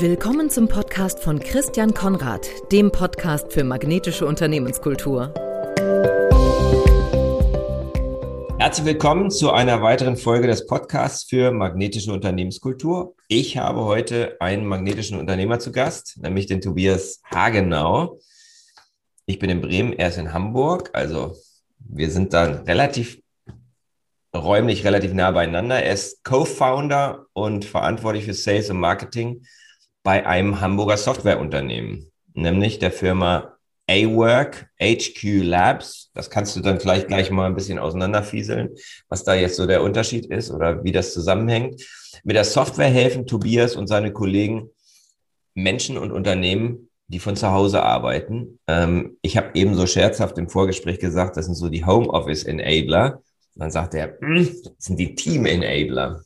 Willkommen zum Podcast von Christian Konrad, dem Podcast für magnetische Unternehmenskultur. Herzlich willkommen zu einer weiteren Folge des Podcasts für magnetische Unternehmenskultur. Ich habe heute einen magnetischen Unternehmer zu Gast, nämlich den Tobias Hagenau. Ich bin in Bremen, er ist in Hamburg, also wir sind dann relativ räumlich relativ nah beieinander. Er ist Co-Founder und verantwortlich für Sales und Marketing bei einem Hamburger Softwareunternehmen, nämlich der Firma A-Work, HQ Labs. Das kannst du dann vielleicht gleich mal ein bisschen auseinanderfieseln, was da jetzt so der Unterschied ist oder wie das zusammenhängt. Mit der Software helfen Tobias und seine Kollegen Menschen und Unternehmen, die von zu Hause arbeiten. Ähm, ich habe eben so scherzhaft im Vorgespräch gesagt, das sind so die Homeoffice Enabler. Und dann sagt er, hm, das sind die Team Enabler.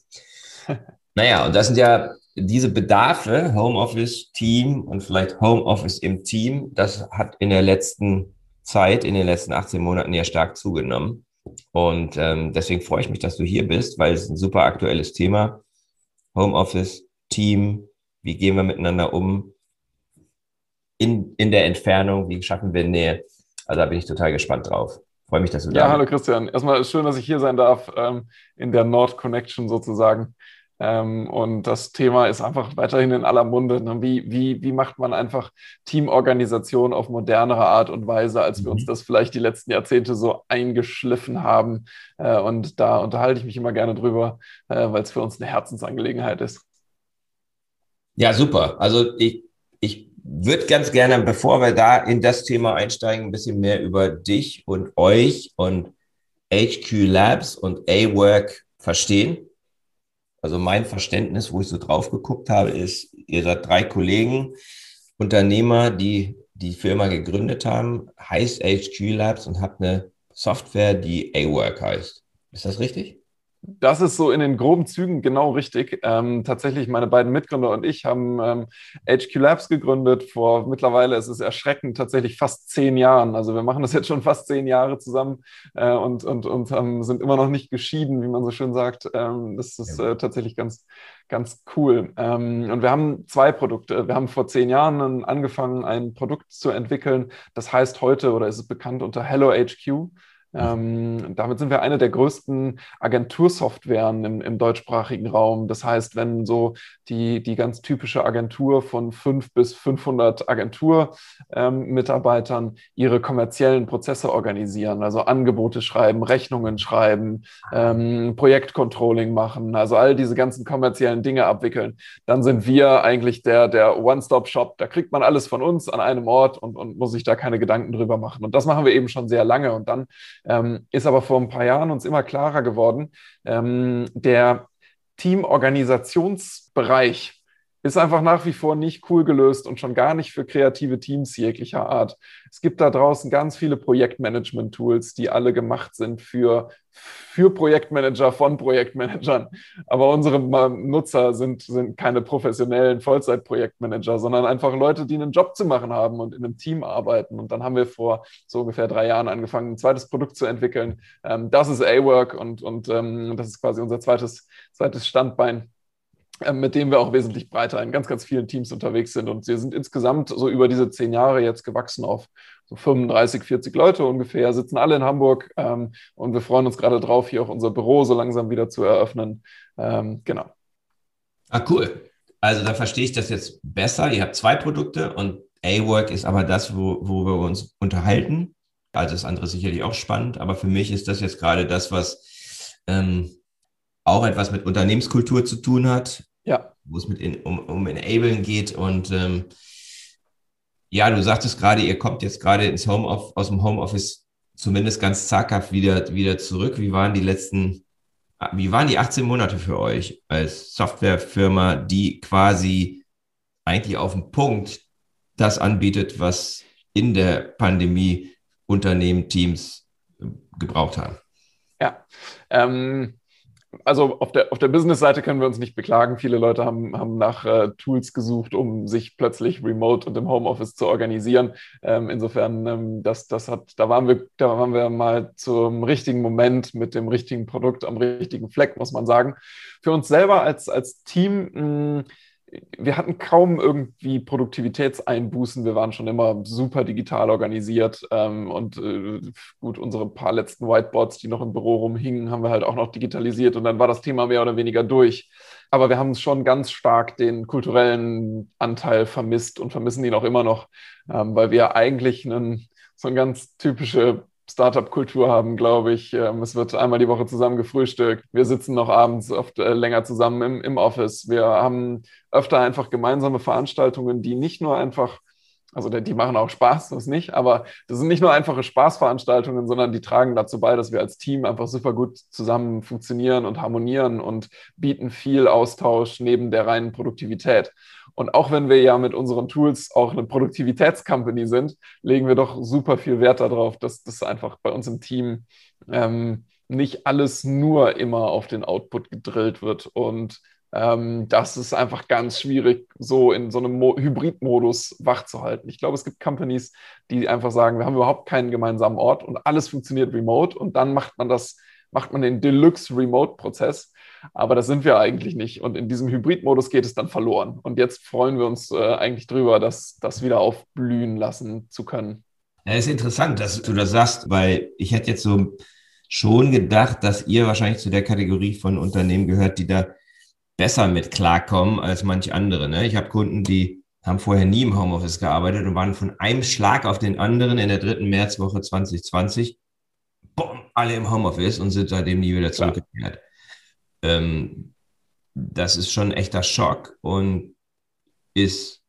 naja, und das sind ja diese Bedarfe, Homeoffice, Team und vielleicht Homeoffice im Team, das hat in der letzten Zeit, in den letzten 18 Monaten ja stark zugenommen. Und ähm, deswegen freue ich mich, dass du hier bist, weil es ein super aktuelles Thema. Homeoffice, Team, wie gehen wir miteinander um? In, in der Entfernung, wie schaffen wir Nähe? Also da bin ich total gespannt drauf. Freue mich, dass du da bist. Ja, hallo Christian. Erstmal schön, dass ich hier sein darf, ähm, in der Nord Connection sozusagen. Ähm, und das Thema ist einfach weiterhin in aller Munde. Ne? Wie, wie, wie macht man einfach Teamorganisation auf modernere Art und Weise, als wir uns mhm. das vielleicht die letzten Jahrzehnte so eingeschliffen haben? Äh, und da unterhalte ich mich immer gerne drüber, äh, weil es für uns eine Herzensangelegenheit ist. Ja, super. Also ich, ich würde ganz gerne, bevor wir da in das Thema einsteigen, ein bisschen mehr über dich und euch und HQ Labs und A-Work verstehen. Also mein Verständnis, wo ich so drauf geguckt habe, ist, ihr seid drei Kollegen, Unternehmer, die die Firma gegründet haben, heißt HQ Labs und habt eine Software, die A-Work heißt. Ist das richtig? Das ist so in den groben Zügen genau richtig. Ähm, tatsächlich, meine beiden Mitgründer und ich haben ähm, HQ Labs gegründet. Vor mittlerweile ist es erschreckend, tatsächlich fast zehn Jahren. Also wir machen das jetzt schon fast zehn Jahre zusammen äh, und, und, und ähm, sind immer noch nicht geschieden, wie man so schön sagt. Ähm, das ist äh, tatsächlich ganz, ganz cool. Ähm, und wir haben zwei Produkte. Wir haben vor zehn Jahren angefangen, ein Produkt zu entwickeln. Das heißt heute oder ist es bekannt unter Hello HQ. Ähm, damit sind wir eine der größten Agentursoftwaren im, im, deutschsprachigen Raum. Das heißt, wenn so die, die ganz typische Agentur von fünf bis 500 Agenturmitarbeitern ähm, ihre kommerziellen Prozesse organisieren, also Angebote schreiben, Rechnungen schreiben, ähm, Projektcontrolling machen, also all diese ganzen kommerziellen Dinge abwickeln, dann sind wir eigentlich der, der One-Stop-Shop. Da kriegt man alles von uns an einem Ort und, und muss sich da keine Gedanken drüber machen. Und das machen wir eben schon sehr lange. Und dann ähm, ist aber vor ein paar Jahren uns immer klarer geworden, ähm, der Teamorganisationsbereich ist einfach nach wie vor nicht cool gelöst und schon gar nicht für kreative Teams jeglicher Art. Es gibt da draußen ganz viele Projektmanagement-Tools, die alle gemacht sind für, für Projektmanager von Projektmanagern. Aber unsere Nutzer sind, sind keine professionellen Vollzeit-Projektmanager, sondern einfach Leute, die einen Job zu machen haben und in einem Team arbeiten. Und dann haben wir vor so ungefähr drei Jahren angefangen, ein zweites Produkt zu entwickeln. Ähm, das ist A-Work und, und ähm, das ist quasi unser zweites, zweites Standbein mit dem wir auch wesentlich breiter in ganz, ganz vielen Teams unterwegs sind. Und wir sind insgesamt so über diese zehn Jahre jetzt gewachsen auf so 35, 40 Leute ungefähr, sitzen alle in Hamburg ähm, und wir freuen uns gerade drauf, hier auch unser Büro so langsam wieder zu eröffnen. Ähm, genau. Ah, cool. Also da verstehe ich das jetzt besser. Ihr habt zwei Produkte und A-Work ist aber das, wo, wo wir uns unterhalten. Also das andere ist sicherlich auch spannend, aber für mich ist das jetzt gerade das, was ähm, auch etwas mit Unternehmenskultur zu tun hat. Wo es mit in, um, um Enablen geht. Und ähm, ja, du sagtest gerade, ihr kommt jetzt gerade ins Home aus dem Homeoffice zumindest ganz zaghaft wieder, wieder zurück. Wie waren die letzten, wie waren die 18 Monate für euch als Softwarefirma, die quasi eigentlich auf dem Punkt das anbietet, was in der Pandemie Unternehmen, Teams gebraucht haben? Ja, ähm, also auf der, auf der Business-Seite können wir uns nicht beklagen. Viele Leute haben, haben nach äh, Tools gesucht, um sich plötzlich remote und im Homeoffice zu organisieren. Ähm, insofern, ähm, das, das hat, da waren wir, da waren wir mal zum richtigen Moment mit dem richtigen Produkt am richtigen Fleck, muss man sagen. Für uns selber als, als Team mh, hm, wir hatten kaum irgendwie Produktivitätseinbußen. Wir waren schon immer super digital organisiert. Ähm, und äh, gut, unsere paar letzten Whiteboards, die noch im Büro rumhingen, haben wir halt auch noch digitalisiert. Und dann war das Thema mehr oder weniger durch. Aber wir haben schon ganz stark den kulturellen Anteil vermisst und vermissen ihn auch immer noch, ähm, weil wir eigentlich einen, so eine ganz typische Startup-Kultur haben, glaube ich. Ähm, es wird einmal die Woche zusammen gefrühstückt. Wir sitzen noch abends oft äh, länger zusammen im, im Office. Wir haben öfter einfach gemeinsame Veranstaltungen, die nicht nur einfach also die machen auch Spaß, das nicht, aber das sind nicht nur einfache Spaßveranstaltungen, sondern die tragen dazu bei, dass wir als Team einfach super gut zusammen funktionieren und harmonieren und bieten viel Austausch neben der reinen Produktivität. Und auch wenn wir ja mit unseren Tools auch eine Produktivitätscompany sind, legen wir doch super viel Wert darauf, dass das einfach bei uns im Team ähm, nicht alles nur immer auf den Output gedrillt wird und ähm, das ist einfach ganz schwierig, so in so einem Hybrid-Modus wach zu halten. Ich glaube, es gibt Companies, die einfach sagen, wir haben überhaupt keinen gemeinsamen Ort und alles funktioniert remote und dann macht man das, macht man den Deluxe-Remote-Prozess. Aber das sind wir eigentlich nicht. Und in diesem Hybrid-Modus geht es dann verloren. Und jetzt freuen wir uns äh, eigentlich drüber, das, das wieder aufblühen lassen zu können. Ja, ist interessant, dass du das sagst, weil ich hätte jetzt so schon gedacht, dass ihr wahrscheinlich zu der Kategorie von Unternehmen gehört, die da besser mit klarkommen als manch andere. Ne? Ich habe Kunden, die haben vorher nie im Homeoffice gearbeitet und waren von einem Schlag auf den anderen in der dritten Märzwoche 2020, boom, alle im Homeoffice und sind seitdem nie wieder zurückgekehrt. Ähm, das ist schon ein echter Schock und ist,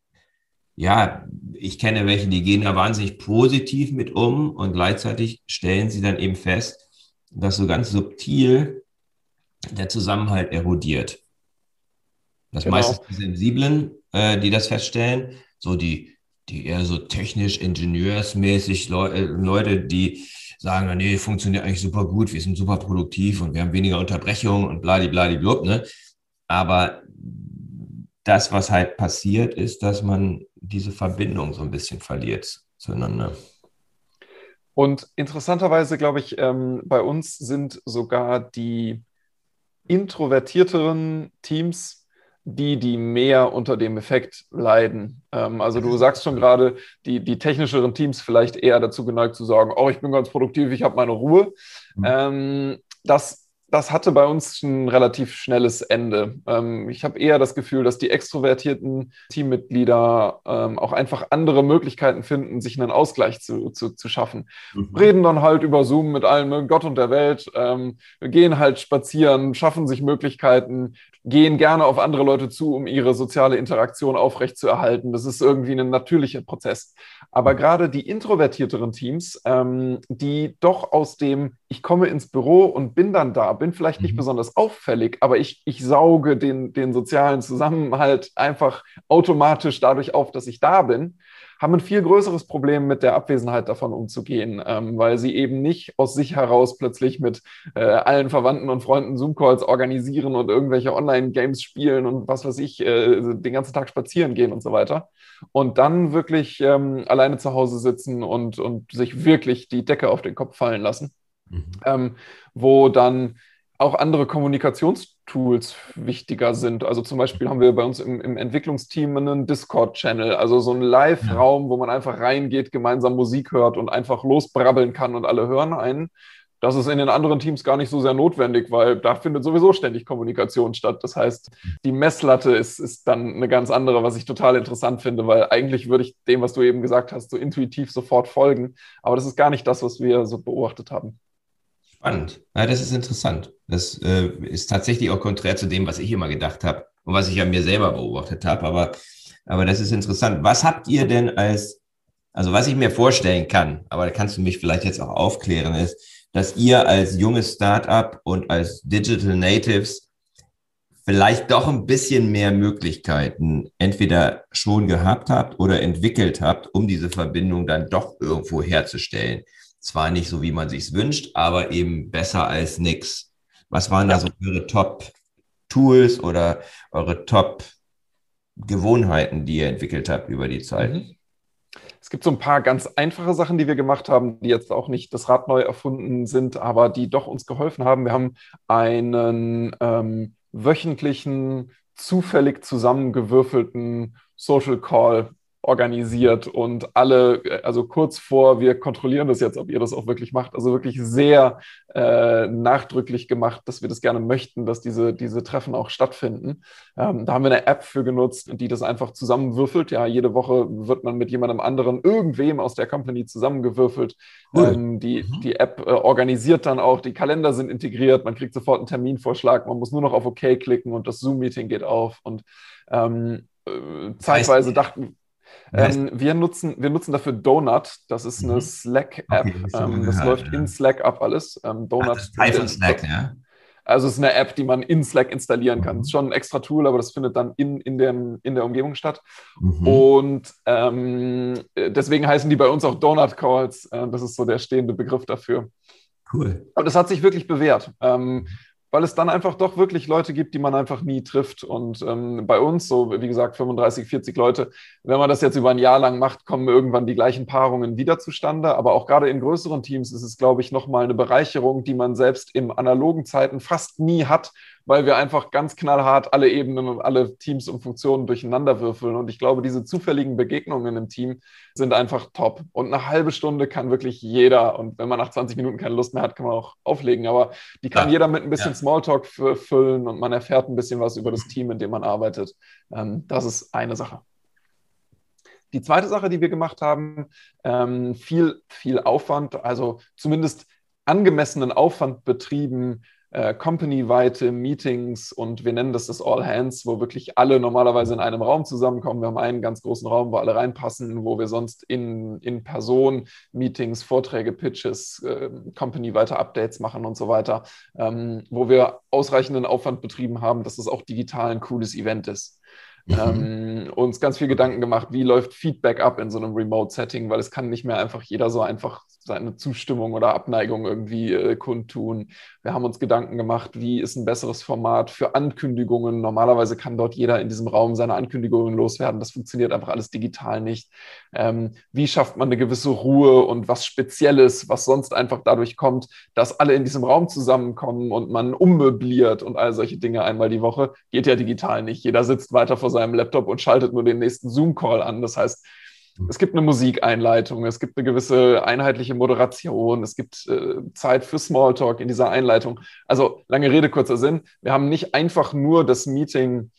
ja, ich kenne welche, die gehen da wahnsinnig positiv mit um und gleichzeitig stellen sie dann eben fest, dass so ganz subtil der Zusammenhalt erodiert. Das genau. meistens die Sensiblen, äh, die das feststellen, so die, die eher so technisch, ingenieursmäßig Leu äh, Leute, die sagen, nee, funktioniert eigentlich super gut, wir sind super produktiv und wir haben weniger Unterbrechungen und bladibladiblub, ne? Aber das, was halt passiert, ist, dass man diese Verbindung so ein bisschen verliert zueinander. Und interessanterweise, glaube ich, ähm, bei uns sind sogar die introvertierteren Teams die, die mehr unter dem Effekt leiden. Ähm, also du sagst schon gerade, die, die technischeren Teams vielleicht eher dazu geneigt zu sagen, oh, ich bin ganz produktiv, ich habe meine Ruhe. Mhm. Ähm, das das hatte bei uns ein relativ schnelles Ende. Ähm, ich habe eher das Gefühl, dass die extrovertierten Teammitglieder ähm, auch einfach andere Möglichkeiten finden, sich einen Ausgleich zu, zu, zu schaffen. Mhm. Reden dann halt über Zoom mit allen Gott und der Welt, ähm, gehen halt spazieren, schaffen sich Möglichkeiten, gehen gerne auf andere Leute zu, um ihre soziale Interaktion aufrechtzuerhalten. Das ist irgendwie ein natürlicher Prozess. Aber gerade die introvertierteren Teams, ähm, die doch aus dem, ich komme ins Büro und bin dann da, bin vielleicht nicht mhm. besonders auffällig, aber ich, ich sauge den, den sozialen Zusammenhalt einfach automatisch dadurch auf, dass ich da bin, haben ein viel größeres Problem mit der Abwesenheit davon umzugehen, ähm, weil sie eben nicht aus sich heraus plötzlich mit äh, allen Verwandten und Freunden Zoom-Calls organisieren und irgendwelche Online-Games spielen und was weiß ich, äh, den ganzen Tag spazieren gehen und so weiter. Und dann wirklich ähm, alleine zu Hause sitzen und, und sich wirklich die Decke auf den Kopf fallen lassen. Mhm. Ähm, wo dann auch andere Kommunikationstools wichtiger sind. Also zum Beispiel haben wir bei uns im, im Entwicklungsteam einen Discord-Channel, also so einen Live-Raum, wo man einfach reingeht, gemeinsam Musik hört und einfach losbrabbeln kann und alle hören einen. Das ist in den anderen Teams gar nicht so sehr notwendig, weil da findet sowieso ständig Kommunikation statt. Das heißt, die Messlatte ist, ist dann eine ganz andere, was ich total interessant finde, weil eigentlich würde ich dem, was du eben gesagt hast, so intuitiv sofort folgen. Aber das ist gar nicht das, was wir so beobachtet haben. Spannend. Ja, das ist interessant. Das äh, ist tatsächlich auch konträr zu dem, was ich immer gedacht habe und was ich an mir selber beobachtet habe. Aber, aber das ist interessant. Was habt ihr denn als, also was ich mir vorstellen kann, aber da kannst du mich vielleicht jetzt auch aufklären, ist, dass ihr als junges Startup und als Digital Natives vielleicht doch ein bisschen mehr Möglichkeiten entweder schon gehabt habt oder entwickelt habt, um diese Verbindung dann doch irgendwo herzustellen. Zwar nicht so, wie man sich wünscht, aber eben besser als nix. Was waren da so eure Top-Tools oder eure Top-Gewohnheiten, die ihr entwickelt habt über die Zeit? Mhm. Es gibt so ein paar ganz einfache Sachen, die wir gemacht haben, die jetzt auch nicht das Rad neu erfunden sind, aber die doch uns geholfen haben. Wir haben einen ähm, wöchentlichen zufällig zusammengewürfelten Social Call organisiert und alle, also kurz vor, wir kontrollieren das jetzt, ob ihr das auch wirklich macht, also wirklich sehr äh, nachdrücklich gemacht, dass wir das gerne möchten, dass diese, diese Treffen auch stattfinden. Ähm, da haben wir eine App für genutzt, die das einfach zusammenwürfelt. Ja, jede Woche wird man mit jemandem anderen, irgendwem aus der Company zusammengewürfelt. Ähm, die, mhm. die App äh, organisiert dann auch, die Kalender sind integriert, man kriegt sofort einen Terminvorschlag, man muss nur noch auf OK klicken und das Zoom-Meeting geht auf und ähm, äh, zeitweise dachten ähm, wir, nutzen, wir nutzen dafür Donut. Das ist eine mhm. Slack-App. Okay, das, ähm, das läuft ja. in Slack ab alles. Ähm, Donut. Von Slack, ja. Also es ist eine App, die man in Slack installieren kann. Mhm. ist schon ein extra Tool, aber das findet dann in, in, dem, in der Umgebung statt. Mhm. Und ähm, deswegen heißen die bei uns auch Donut Calls. Äh, das ist so der stehende Begriff dafür. Cool. Aber das hat sich wirklich bewährt. Ähm, weil es dann einfach doch wirklich Leute gibt, die man einfach nie trifft. Und ähm, bei uns, so wie gesagt, 35, 40 Leute, wenn man das jetzt über ein Jahr lang macht, kommen irgendwann die gleichen Paarungen wieder zustande. Aber auch gerade in größeren Teams ist es, glaube ich, nochmal eine Bereicherung, die man selbst im analogen Zeiten fast nie hat, weil wir einfach ganz knallhart alle Ebenen und alle Teams und Funktionen durcheinander würfeln. Und ich glaube, diese zufälligen Begegnungen im Team sind einfach top. Und eine halbe Stunde kann wirklich jeder. Und wenn man nach 20 Minuten keine Lust mehr hat, kann man auch auflegen. Aber die kann ja. jeder mit ein bisschen ja. Smalltalk füllen und man erfährt ein bisschen was über das Team, in dem man arbeitet. Ähm, das ist eine Sache. Die zweite Sache, die wir gemacht haben, ähm, viel, viel Aufwand, also zumindest angemessenen Aufwand betrieben, äh, company-weite Meetings und wir nennen das das All Hands, wo wirklich alle normalerweise in einem Raum zusammenkommen. Wir haben einen ganz großen Raum, wo alle reinpassen, wo wir sonst in, in Person Meetings, Vorträge, Pitches, äh, company-weite Updates machen und so weiter, ähm, wo wir ausreichenden Aufwand betrieben haben, dass es auch digital ein cooles Event ist. Mhm. Ähm, uns ganz viel Gedanken gemacht, wie läuft Feedback ab in so einem Remote-Setting, weil es kann nicht mehr einfach jeder so einfach seine Zustimmung oder Abneigung irgendwie äh, kundtun. Wir haben uns Gedanken gemacht, wie ist ein besseres Format für Ankündigungen. Normalerweise kann dort jeder in diesem Raum seine Ankündigungen loswerden. Das funktioniert einfach alles digital nicht. Ähm, wie schafft man eine gewisse Ruhe und was Spezielles, was sonst einfach dadurch kommt, dass alle in diesem Raum zusammenkommen und man ummöbliert und all solche Dinge einmal die Woche, geht ja digital nicht. Jeder sitzt weiter vor seinem Laptop und schaltet nur den nächsten Zoom-Call an. Das heißt, es gibt eine Musikeinleitung, es gibt eine gewisse einheitliche Moderation, es gibt äh, Zeit für Smalltalk in dieser Einleitung. Also lange Rede, kurzer Sinn. Wir haben nicht einfach nur das Meeting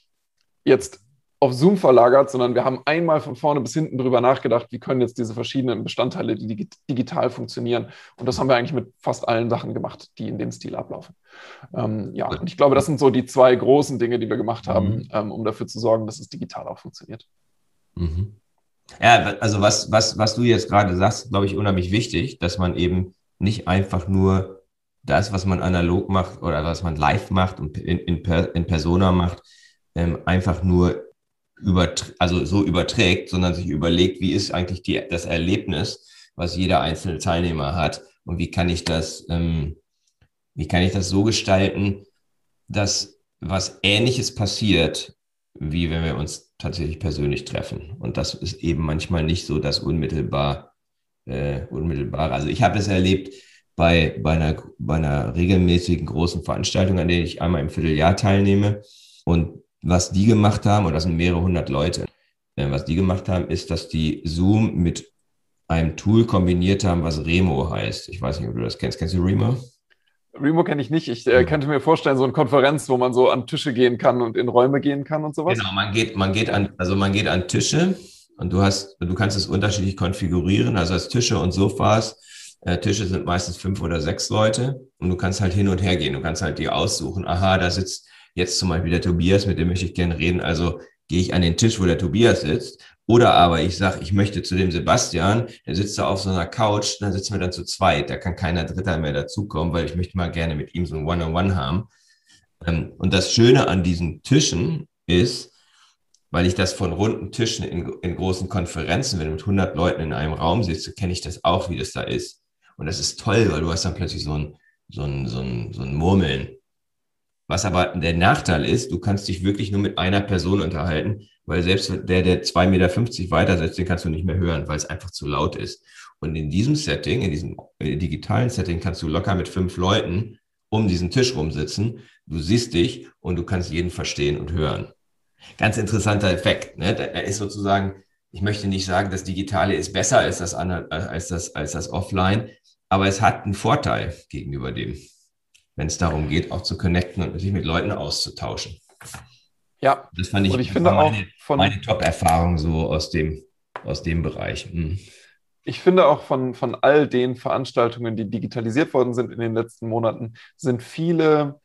jetzt auf Zoom verlagert, sondern wir haben einmal von vorne bis hinten drüber nachgedacht, wie können jetzt diese verschiedenen Bestandteile die digital funktionieren. Und das haben wir eigentlich mit fast allen Sachen gemacht, die in dem Stil ablaufen. Ähm, ja, und ich glaube, das sind so die zwei großen Dinge, die wir gemacht haben, mhm. ähm, um dafür zu sorgen, dass es digital auch funktioniert. Mhm. Ja, also was, was, was du jetzt gerade sagst, glaube ich, unheimlich wichtig, dass man eben nicht einfach nur das, was man analog macht oder was man live macht und in, in, in Persona macht, ähm, einfach nur über, also so überträgt, sondern sich überlegt, wie ist eigentlich die, das Erlebnis, was jeder einzelne Teilnehmer hat und wie kann ich das, ähm, wie kann ich das so gestalten, dass was Ähnliches passiert, wie wenn wir uns tatsächlich persönlich treffen. Und das ist eben manchmal nicht so das unmittelbar, äh, unmittelbare. Also ich habe es erlebt bei, bei, einer, bei einer regelmäßigen großen Veranstaltung, an der ich einmal im Vierteljahr teilnehme. Und was die gemacht haben, und das sind mehrere hundert Leute, äh, was die gemacht haben, ist, dass die Zoom mit einem Tool kombiniert haben, was Remo heißt. Ich weiß nicht, ob du das kennst. Kennst du Remo? Remo kenne ich nicht. Ich äh, könnte mir vorstellen, so eine Konferenz, wo man so an Tische gehen kann und in Räume gehen kann und sowas. Genau, man geht, man geht an, also man geht an Tische und du hast, du kannst es unterschiedlich konfigurieren, also als Tische und Sofas. Äh, Tische sind meistens fünf oder sechs Leute und du kannst halt hin und her gehen. Du kannst halt dir aussuchen, aha, da sitzt jetzt zum Beispiel der Tobias, mit dem möchte ich gerne reden. Also gehe ich an den Tisch, wo der Tobias sitzt oder aber ich sage, ich möchte zu dem Sebastian, der sitzt da auf so einer Couch, dann sitzen wir dann zu zweit. Da kann keiner Dritter mehr dazukommen, weil ich möchte mal gerne mit ihm so ein One-on-One -on -One haben. Ähm, und das Schöne an diesen Tischen ist, weil ich das von runden Tischen in, in großen Konferenzen, wenn du mit 100 Leuten in einem Raum sitzt, kenne ich das auch, wie das da ist. Und das ist toll, weil du hast dann plötzlich so ein, so ein, so ein, so ein Murmeln. Was aber der Nachteil ist, du kannst dich wirklich nur mit einer Person unterhalten, weil selbst der, der 2,50 Meter weiter sitzt, den kannst du nicht mehr hören, weil es einfach zu laut ist. Und in diesem Setting, in diesem digitalen Setting, kannst du locker mit fünf Leuten um diesen Tisch rumsitzen. Du siehst dich und du kannst jeden verstehen und hören. Ganz interessanter Effekt. Ne? Da ist sozusagen, ich möchte nicht sagen, das Digitale ist besser als das, als das, als das Offline, aber es hat einen Vorteil gegenüber dem, wenn es darum geht, auch zu connecten und sich mit Leuten auszutauschen. Ja, das fand ich, und ich finde meine, auch von, meine Top-Erfahrung so aus dem, aus dem Bereich. Hm. Ich finde auch von, von all den Veranstaltungen, die digitalisiert worden sind in den letzten Monaten, sind viele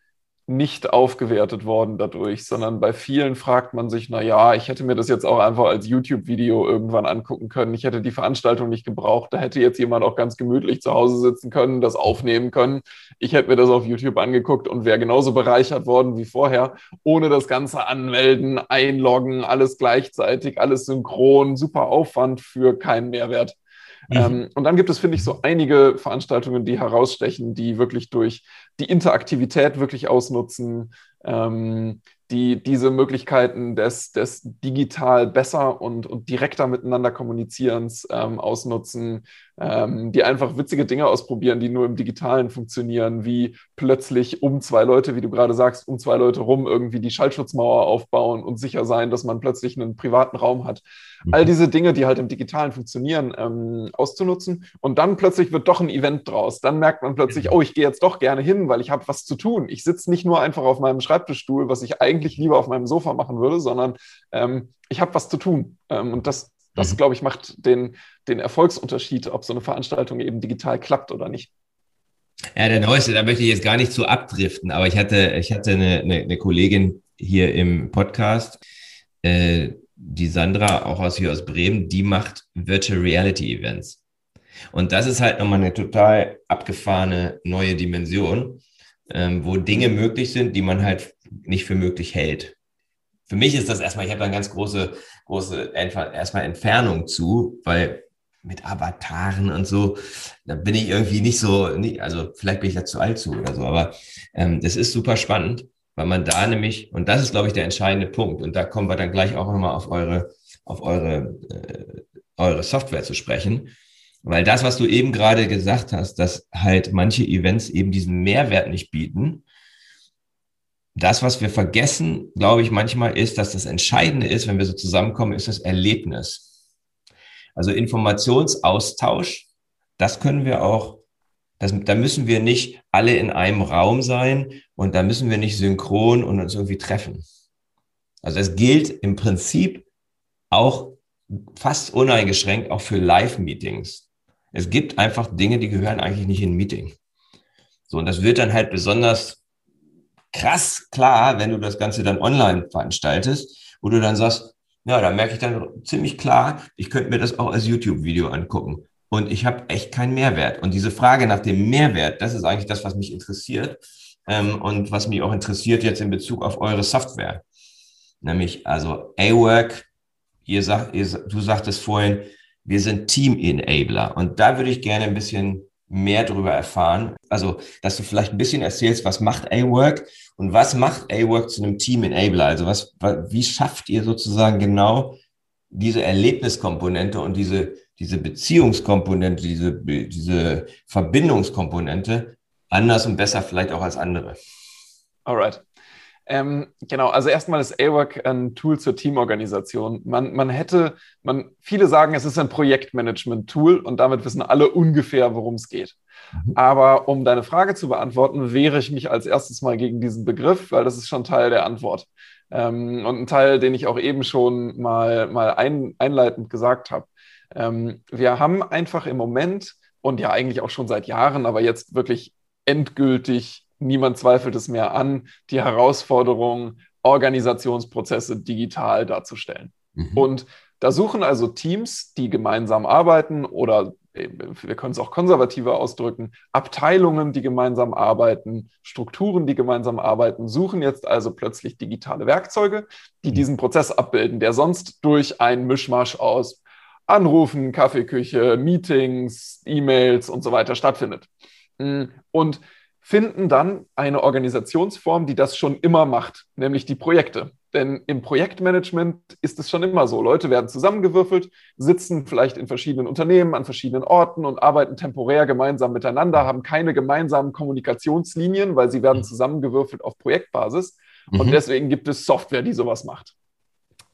nicht aufgewertet worden dadurch, sondern bei vielen fragt man sich, na ja, ich hätte mir das jetzt auch einfach als YouTube-Video irgendwann angucken können. Ich hätte die Veranstaltung nicht gebraucht. Da hätte jetzt jemand auch ganz gemütlich zu Hause sitzen können, das aufnehmen können. Ich hätte mir das auf YouTube angeguckt und wäre genauso bereichert worden wie vorher, ohne das ganze Anmelden, Einloggen, alles gleichzeitig, alles synchron, super Aufwand für keinen Mehrwert. Mhm. Ähm, und dann gibt es, finde ich, so einige Veranstaltungen, die herausstechen, die wirklich durch die Interaktivität wirklich ausnutzen, ähm, die diese Möglichkeiten des, des digital besser und, und direkter miteinander kommunizierens ähm, ausnutzen, ähm, die einfach witzige Dinge ausprobieren, die nur im Digitalen funktionieren, wie plötzlich um zwei Leute, wie du gerade sagst, um zwei Leute rum irgendwie die Schallschutzmauer aufbauen und sicher sein, dass man plötzlich einen privaten Raum hat. Mhm. All diese Dinge, die halt im Digitalen funktionieren, ähm, auszunutzen. Und dann plötzlich wird doch ein Event draus. Dann merkt man plötzlich, mhm. oh, ich gehe jetzt doch gerne hin, weil ich habe was zu tun. Ich sitze nicht nur einfach auf meinem Schreibtischstuhl, was ich eigentlich lieber auf meinem Sofa machen würde, sondern ähm, ich habe was zu tun. Ähm, und das das, mhm. glaube ich, macht den, den Erfolgsunterschied, ob so eine Veranstaltung eben digital klappt oder nicht. Ja, der neueste, da möchte ich jetzt gar nicht zu abdriften, aber ich hatte, ich hatte eine, eine, eine Kollegin hier im Podcast, äh, die Sandra, auch aus hier aus Bremen, die macht Virtual Reality Events. Und das ist halt nochmal eine total abgefahrene neue Dimension, ähm, wo Dinge möglich sind, die man halt nicht für möglich hält für mich ist das erstmal, ich habe da eine ganz große, große erstmal Entfernung zu, weil mit Avataren und so, da bin ich irgendwie nicht so, also vielleicht bin ich da zu alt zu oder so, aber ähm, das ist super spannend, weil man da nämlich, und das ist, glaube ich, der entscheidende Punkt, und da kommen wir dann gleich auch nochmal auf eure, auf eure, äh, eure Software zu sprechen, weil das, was du eben gerade gesagt hast, dass halt manche Events eben diesen Mehrwert nicht bieten, das, was wir vergessen, glaube ich, manchmal ist, dass das Entscheidende ist, wenn wir so zusammenkommen, ist das Erlebnis. Also Informationsaustausch, das können wir auch, das, da müssen wir nicht alle in einem Raum sein und da müssen wir nicht synchron und uns irgendwie treffen. Also es gilt im Prinzip auch fast uneingeschränkt auch für Live-Meetings. Es gibt einfach Dinge, die gehören eigentlich nicht in ein Meeting. So, und das wird dann halt besonders krass klar, wenn du das Ganze dann online veranstaltest, wo du dann sagst, ja, da merke ich dann ziemlich klar, ich könnte mir das auch als YouTube-Video angucken. Und ich habe echt keinen Mehrwert. Und diese Frage nach dem Mehrwert, das ist eigentlich das, was mich interessiert ähm, und was mich auch interessiert jetzt in Bezug auf eure Software. Nämlich also A-Work, ihr sagt, ihr, du sagtest vorhin, wir sind Team-Enabler. Und da würde ich gerne ein bisschen mehr darüber erfahren. Also, dass du vielleicht ein bisschen erzählst, was macht A-Work und was macht A-Work zu einem Team-Enabler? Also, was, wie schafft ihr sozusagen genau diese Erlebniskomponente und diese, diese Beziehungskomponente, diese, diese Verbindungskomponente anders und besser vielleicht auch als andere? Alright. Ähm, genau, also erstmal ist AWORK ein Tool zur Teamorganisation. Man, man hätte, man, viele sagen, es ist ein Projektmanagement-Tool und damit wissen alle ungefähr, worum es geht. Mhm. Aber um deine Frage zu beantworten, wehre ich mich als erstes mal gegen diesen Begriff, weil das ist schon Teil der Antwort. Ähm, und ein Teil, den ich auch eben schon mal, mal ein, einleitend gesagt habe. Ähm, wir haben einfach im Moment und ja eigentlich auch schon seit Jahren, aber jetzt wirklich endgültig niemand zweifelt es mehr an, die Herausforderung, Organisationsprozesse digital darzustellen. Mhm. Und da suchen also Teams, die gemeinsam arbeiten oder wir können es auch konservativer ausdrücken, Abteilungen, die gemeinsam arbeiten, Strukturen, die gemeinsam arbeiten, suchen jetzt also plötzlich digitale Werkzeuge, die mhm. diesen Prozess abbilden, der sonst durch einen Mischmasch aus Anrufen, Kaffeeküche, Meetings, E-Mails und so weiter stattfindet. Und finden dann eine Organisationsform, die das schon immer macht, nämlich die Projekte. Denn im Projektmanagement ist es schon immer so. Leute werden zusammengewürfelt, sitzen vielleicht in verschiedenen Unternehmen an verschiedenen Orten und arbeiten temporär gemeinsam miteinander, haben keine gemeinsamen Kommunikationslinien, weil sie werden mhm. zusammengewürfelt auf Projektbasis. Und mhm. deswegen gibt es Software, die sowas macht.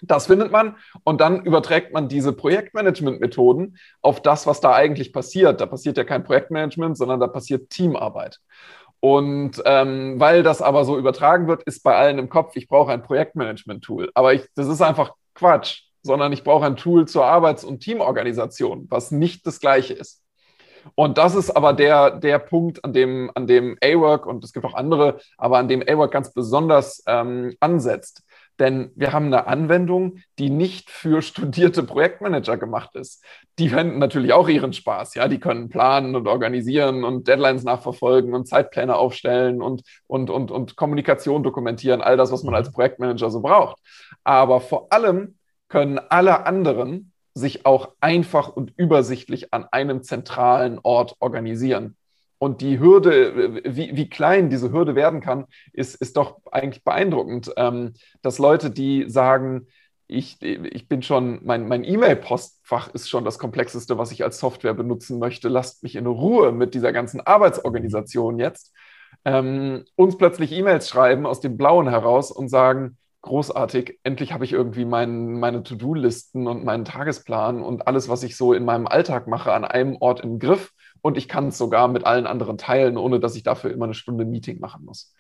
Das findet man und dann überträgt man diese Projektmanagement-Methoden auf das, was da eigentlich passiert. Da passiert ja kein Projektmanagement, sondern da passiert Teamarbeit. Und ähm, weil das aber so übertragen wird, ist bei allen im Kopf, ich brauche ein Projektmanagement-Tool. Aber ich, das ist einfach Quatsch, sondern ich brauche ein Tool zur Arbeits- und Teamorganisation, was nicht das gleiche ist. Und das ist aber der, der Punkt, an dem, an dem A-Work, und es gibt auch andere, aber an dem A-Work ganz besonders ähm, ansetzt. Denn wir haben eine Anwendung, die nicht für studierte Projektmanager gemacht ist. Die finden natürlich auch ihren Spaß. Ja, die können planen und organisieren und Deadlines nachverfolgen und Zeitpläne aufstellen und, und, und, und Kommunikation dokumentieren. All das, was man als Projektmanager so braucht. Aber vor allem können alle anderen sich auch einfach und übersichtlich an einem zentralen Ort organisieren. Und die Hürde, wie, wie klein diese Hürde werden kann, ist, ist doch eigentlich beeindruckend, ähm, dass Leute, die sagen, ich, ich bin schon, mein, mein E-Mail-Postfach ist schon das Komplexeste, was ich als Software benutzen möchte. Lasst mich in Ruhe mit dieser ganzen Arbeitsorganisation jetzt. Ähm, uns plötzlich E-Mails schreiben aus dem Blauen heraus und sagen, großartig, endlich habe ich irgendwie mein, meine To-Do-Listen und meinen Tagesplan und alles, was ich so in meinem Alltag mache, an einem Ort im Griff und ich kann es sogar mit allen anderen teilen, ohne dass ich dafür immer eine Stunde Meeting machen muss.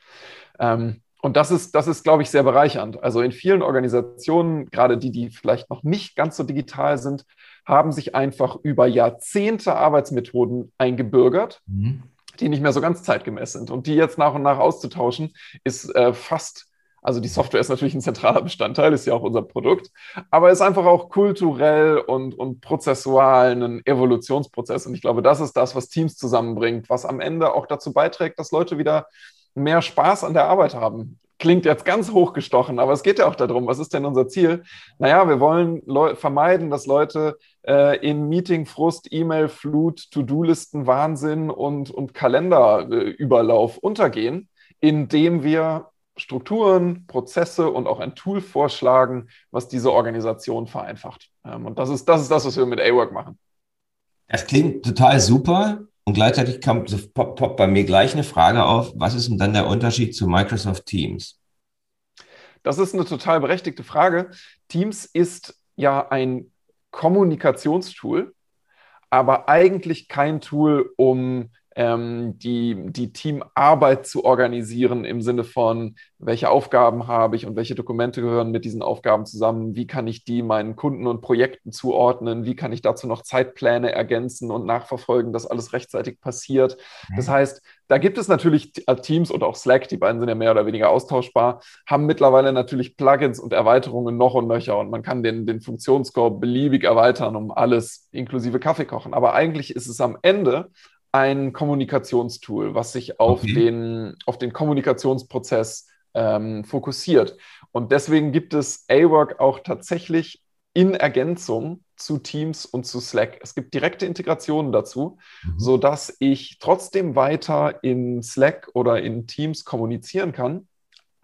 Ähm, und das ist, das ist, glaube ich, sehr bereichernd. Also in vielen Organisationen, gerade die, die vielleicht noch nicht ganz so digital sind, haben sich einfach über Jahrzehnte Arbeitsmethoden eingebürgert, mhm. die nicht mehr so ganz zeitgemäß sind. Und die jetzt nach und nach auszutauschen, ist äh, fast also die Software ist natürlich ein zentraler Bestandteil, ist ja auch unser Produkt, aber ist einfach auch kulturell und, und prozessual ein Evolutionsprozess. Und ich glaube, das ist das, was Teams zusammenbringt, was am Ende auch dazu beiträgt, dass Leute wieder mehr Spaß an der Arbeit haben. Klingt jetzt ganz hochgestochen, aber es geht ja auch darum, was ist denn unser Ziel? Naja, wir wollen Leu vermeiden, dass Leute äh, in Meeting-Frust, E-Mail-Flut, To-Do-Listen, Wahnsinn und, und Kalenderüberlauf untergehen, indem wir Strukturen, Prozesse und auch ein Tool vorschlagen, was diese Organisation vereinfacht. Ähm, und das ist, das ist das, was wir mit A-Work machen. Das klingt total super. Und gleichzeitig kommt pop, pop bei mir gleich eine Frage auf, was ist denn dann der Unterschied zu Microsoft Teams? Das ist eine total berechtigte Frage. Teams ist ja ein Kommunikationstool, aber eigentlich kein Tool, um ähm, die, die Teamarbeit zu organisieren im Sinne von, welche Aufgaben habe ich und welche Dokumente gehören mit diesen Aufgaben zusammen, wie kann ich die meinen Kunden und Projekten zuordnen, wie kann ich dazu noch Zeitpläne ergänzen und nachverfolgen, dass alles rechtzeitig passiert. Mhm. Das heißt, da gibt es natürlich äh, Teams und auch Slack, die beiden sind ja mehr oder weniger austauschbar, haben mittlerweile natürlich Plugins und Erweiterungen noch und nöcher und man kann den, den Funktionskorb beliebig erweitern um alles inklusive Kaffee kochen. Aber eigentlich ist es am Ende ein Kommunikationstool, was sich auf, okay. den, auf den Kommunikationsprozess ähm, fokussiert. Und deswegen gibt es A-Work auch tatsächlich in Ergänzung zu Teams und zu Slack. Es gibt direkte Integrationen dazu, mhm. sodass ich trotzdem weiter in Slack oder in Teams kommunizieren kann,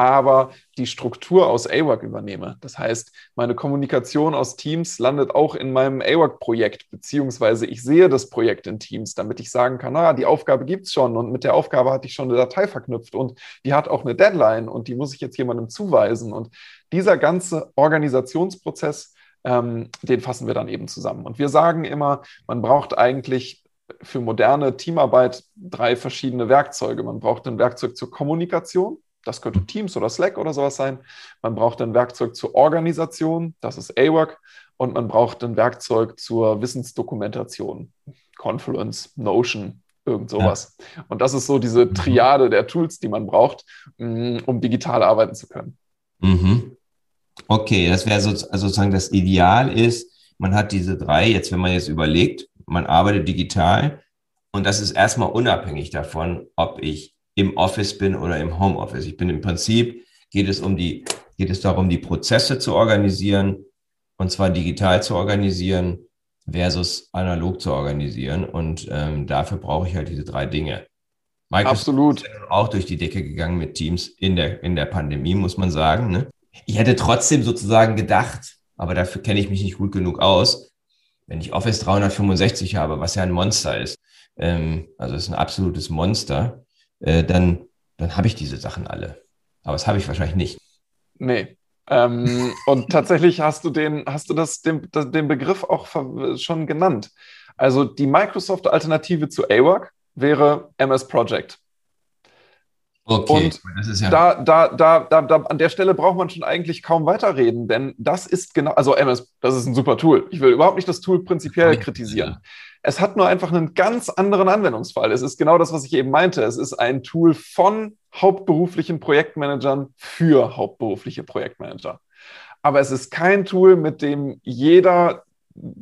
aber die Struktur aus AWAC übernehme. Das heißt, meine Kommunikation aus Teams landet auch in meinem AWAC-Projekt, beziehungsweise ich sehe das Projekt in Teams, damit ich sagen kann, na, die Aufgabe gibt es schon und mit der Aufgabe hatte ich schon eine Datei verknüpft und die hat auch eine Deadline und die muss ich jetzt jemandem zuweisen. Und dieser ganze Organisationsprozess, ähm, den fassen wir dann eben zusammen. Und wir sagen immer, man braucht eigentlich für moderne Teamarbeit drei verschiedene Werkzeuge. Man braucht ein Werkzeug zur Kommunikation, das könnte Teams oder Slack oder sowas sein. Man braucht ein Werkzeug zur Organisation, das ist AWORK. Und man braucht ein Werkzeug zur Wissensdokumentation, Confluence, Notion, irgend sowas. Ja. Und das ist so diese mhm. Triade der Tools, die man braucht, mm, um digital arbeiten zu können. Mhm. Okay, das wäre so, also sozusagen das Ideal ist, man hat diese drei, jetzt wenn man jetzt überlegt, man arbeitet digital und das ist erstmal unabhängig davon, ob ich im Office bin oder im Homeoffice. Ich bin im Prinzip, geht es um die, geht es darum, die Prozesse zu organisieren und zwar digital zu organisieren versus analog zu organisieren. Und ähm, dafür brauche ich halt diese drei Dinge. Microsoft Absolut. ist auch durch die Decke gegangen mit Teams in der, in der Pandemie, muss man sagen. Ne? Ich hätte trotzdem sozusagen gedacht, aber dafür kenne ich mich nicht gut genug aus, wenn ich Office 365 habe, was ja ein Monster ist, ähm, also es ist ein absolutes Monster, äh, dann, dann habe ich diese Sachen alle. Aber das habe ich wahrscheinlich nicht. Nee, Ähm, und tatsächlich hast du den, hast du das, den, den Begriff auch schon genannt. Also die Microsoft-Alternative zu AWORK wäre MS Project. Okay, und das ist ja da, da, da, da, da, an der Stelle braucht man schon eigentlich kaum weiterreden, denn das ist genau, also MS, das ist ein super Tool. Ich will überhaupt nicht das Tool prinzipiell kritisieren. Es hat nur einfach einen ganz anderen Anwendungsfall. Es ist genau das, was ich eben meinte. Es ist ein Tool von hauptberuflichen Projektmanagern für hauptberufliche Projektmanager. Aber es ist kein Tool, mit dem jeder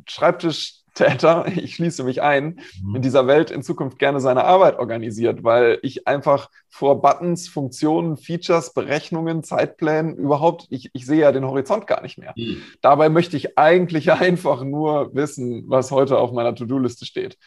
Schreibtisch Täter, ich schließe mich ein, mhm. in dieser Welt in Zukunft gerne seine Arbeit organisiert, weil ich einfach vor Buttons, Funktionen, Features, Berechnungen, Zeitplänen überhaupt, ich, ich sehe ja den Horizont gar nicht mehr. Mhm. Dabei möchte ich eigentlich einfach nur wissen, was heute auf meiner To-Do-Liste steht.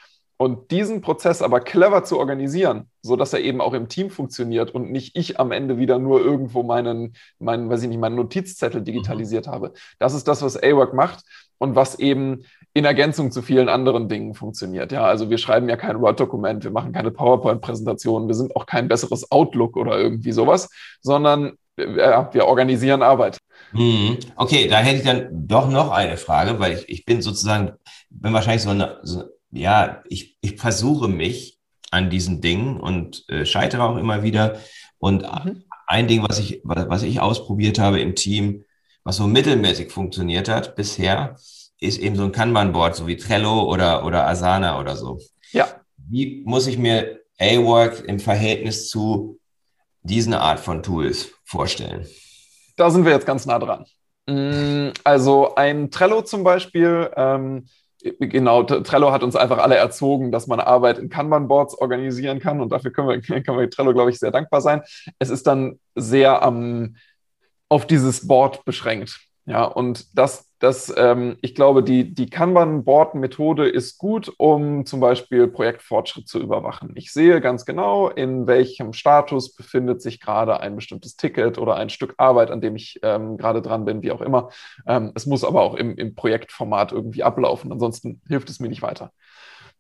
Und diesen Prozess aber clever zu organisieren, so dass er eben auch im Team funktioniert und nicht ich am Ende wieder nur irgendwo meinen, meinen, weiß ich nicht, meinen Notizzettel mhm. digitalisiert mhm. habe. Das ist das, was A-Work macht und was eben in Ergänzung zu vielen anderen Dingen funktioniert. Ja, also wir schreiben ja kein Word-Dokument, wir machen keine PowerPoint-Präsentation, wir sind auch kein besseres Outlook oder irgendwie sowas, sondern ja, wir organisieren Arbeit. Mhm. Okay, da hätte ich dann doch noch eine Frage, weil ich, ich bin sozusagen, bin wahrscheinlich so eine, so, ja, ich, ich versuche mich an diesen Dingen und äh, scheitere auch immer wieder. Und mhm. ein Ding, was ich, was ich ausprobiert habe im Team, was so mittelmäßig funktioniert hat bisher, ist eben so ein Kanban-Board, so wie Trello oder, oder Asana oder so. Ja. Wie muss ich mir A-Work im Verhältnis zu diesen Art von Tools vorstellen? Da sind wir jetzt ganz nah dran. Mm, also ein Trello zum Beispiel, ähm, genau, Trello hat uns einfach alle erzogen, dass man Arbeit in Kanban-Boards organisieren kann und dafür können wir, können wir Trello, glaube ich, sehr dankbar sein. Es ist dann sehr am, auf dieses Board beschränkt. Ja, und das, das ähm, ich glaube, die, die Kanban-Board-Methode ist gut, um zum Beispiel Projektfortschritt zu überwachen. Ich sehe ganz genau, in welchem Status befindet sich gerade ein bestimmtes Ticket oder ein Stück Arbeit, an dem ich ähm, gerade dran bin, wie auch immer. Ähm, es muss aber auch im, im Projektformat irgendwie ablaufen, ansonsten hilft es mir nicht weiter.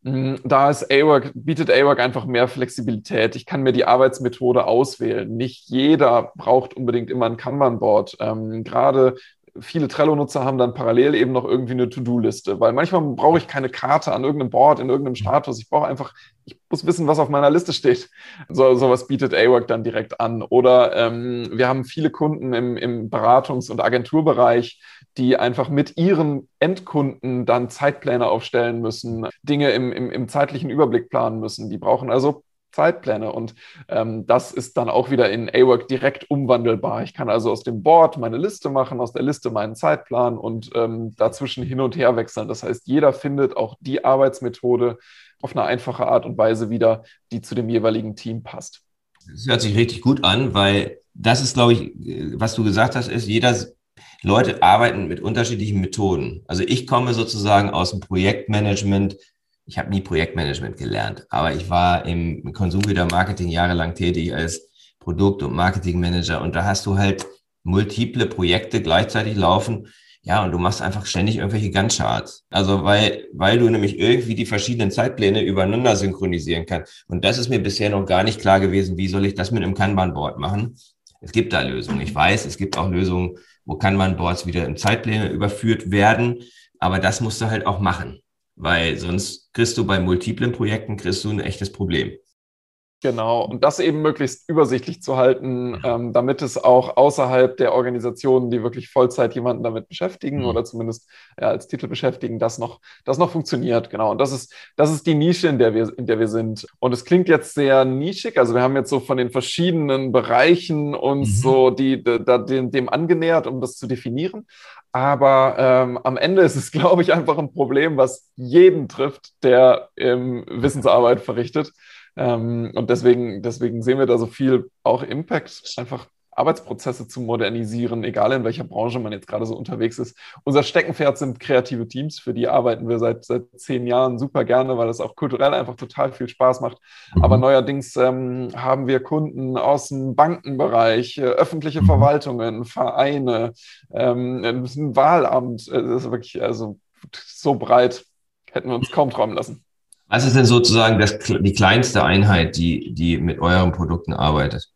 Mm, da ist AWORK, bietet AWORK einfach mehr Flexibilität. Ich kann mir die Arbeitsmethode auswählen. Nicht jeder braucht unbedingt immer ein Kanban-Board. Ähm, gerade viele Trello-Nutzer haben dann parallel eben noch irgendwie eine To-Do-Liste, weil manchmal brauche ich keine Karte an irgendeinem Board, in irgendeinem Status. Ich brauche einfach, ich muss wissen, was auf meiner Liste steht. So, sowas bietet AWork dann direkt an. Oder ähm, wir haben viele Kunden im, im Beratungs- und Agenturbereich, die einfach mit ihren Endkunden dann Zeitpläne aufstellen müssen, Dinge im, im, im zeitlichen Überblick planen müssen. Die brauchen also Zeitpläne. Und ähm, das ist dann auch wieder in AWork direkt umwandelbar. Ich kann also aus dem Board meine Liste machen, aus der Liste meinen Zeitplan und ähm, dazwischen hin und her wechseln. Das heißt, jeder findet auch die Arbeitsmethode auf eine einfache Art und Weise wieder, die zu dem jeweiligen Team passt. Das hört sich richtig gut an, weil das ist, glaube ich, was du gesagt hast, ist, jeder Leute arbeiten mit unterschiedlichen Methoden. Also ich komme sozusagen aus dem Projektmanagement ich habe nie Projektmanagement gelernt, aber ich war im Konsumgütermarketing jahrelang tätig als Produkt- und Marketingmanager und da hast du halt multiple Projekte gleichzeitig laufen. Ja, und du machst einfach ständig irgendwelche Gantt-Charts. Also weil, weil du nämlich irgendwie die verschiedenen Zeitpläne übereinander synchronisieren kannst. Und das ist mir bisher noch gar nicht klar gewesen, wie soll ich das mit einem Kanban-Board machen. Es gibt da Lösungen. Ich weiß, es gibt auch Lösungen, wo Kanban-Boards wieder in Zeitpläne überführt werden. Aber das musst du halt auch machen weil sonst kriegst du bei multiplen Projekten kriegst du ein echtes Problem. Genau, und das eben möglichst übersichtlich zu halten, ähm, damit es auch außerhalb der Organisationen, die wirklich Vollzeit jemanden damit beschäftigen mhm. oder zumindest ja, als Titel beschäftigen, das noch, das noch funktioniert. Genau, und das ist, das ist die Nische, in der, wir, in der wir sind. Und es klingt jetzt sehr nischig, also wir haben jetzt so von den verschiedenen Bereichen uns mhm. so die, die, die, dem angenähert, um das zu definieren. Aber ähm, am Ende ist es, glaube ich, einfach ein Problem, was jeden trifft, der ähm, Wissensarbeit verrichtet. Ähm, und deswegen, deswegen sehen wir da so viel auch Impact, einfach Arbeitsprozesse zu modernisieren, egal in welcher Branche man jetzt gerade so unterwegs ist. Unser Steckenpferd sind kreative Teams, für die arbeiten wir seit, seit zehn Jahren super gerne, weil das auch kulturell einfach total viel Spaß macht. Mhm. Aber neuerdings ähm, haben wir Kunden aus dem Bankenbereich, äh, öffentliche mhm. Verwaltungen, Vereine, ähm, ein Wahlamt. Äh, das ist wirklich also so breit, hätten wir uns kaum träumen lassen. Was ist denn sozusagen das, die kleinste Einheit, die, die mit euren Produkten arbeitet?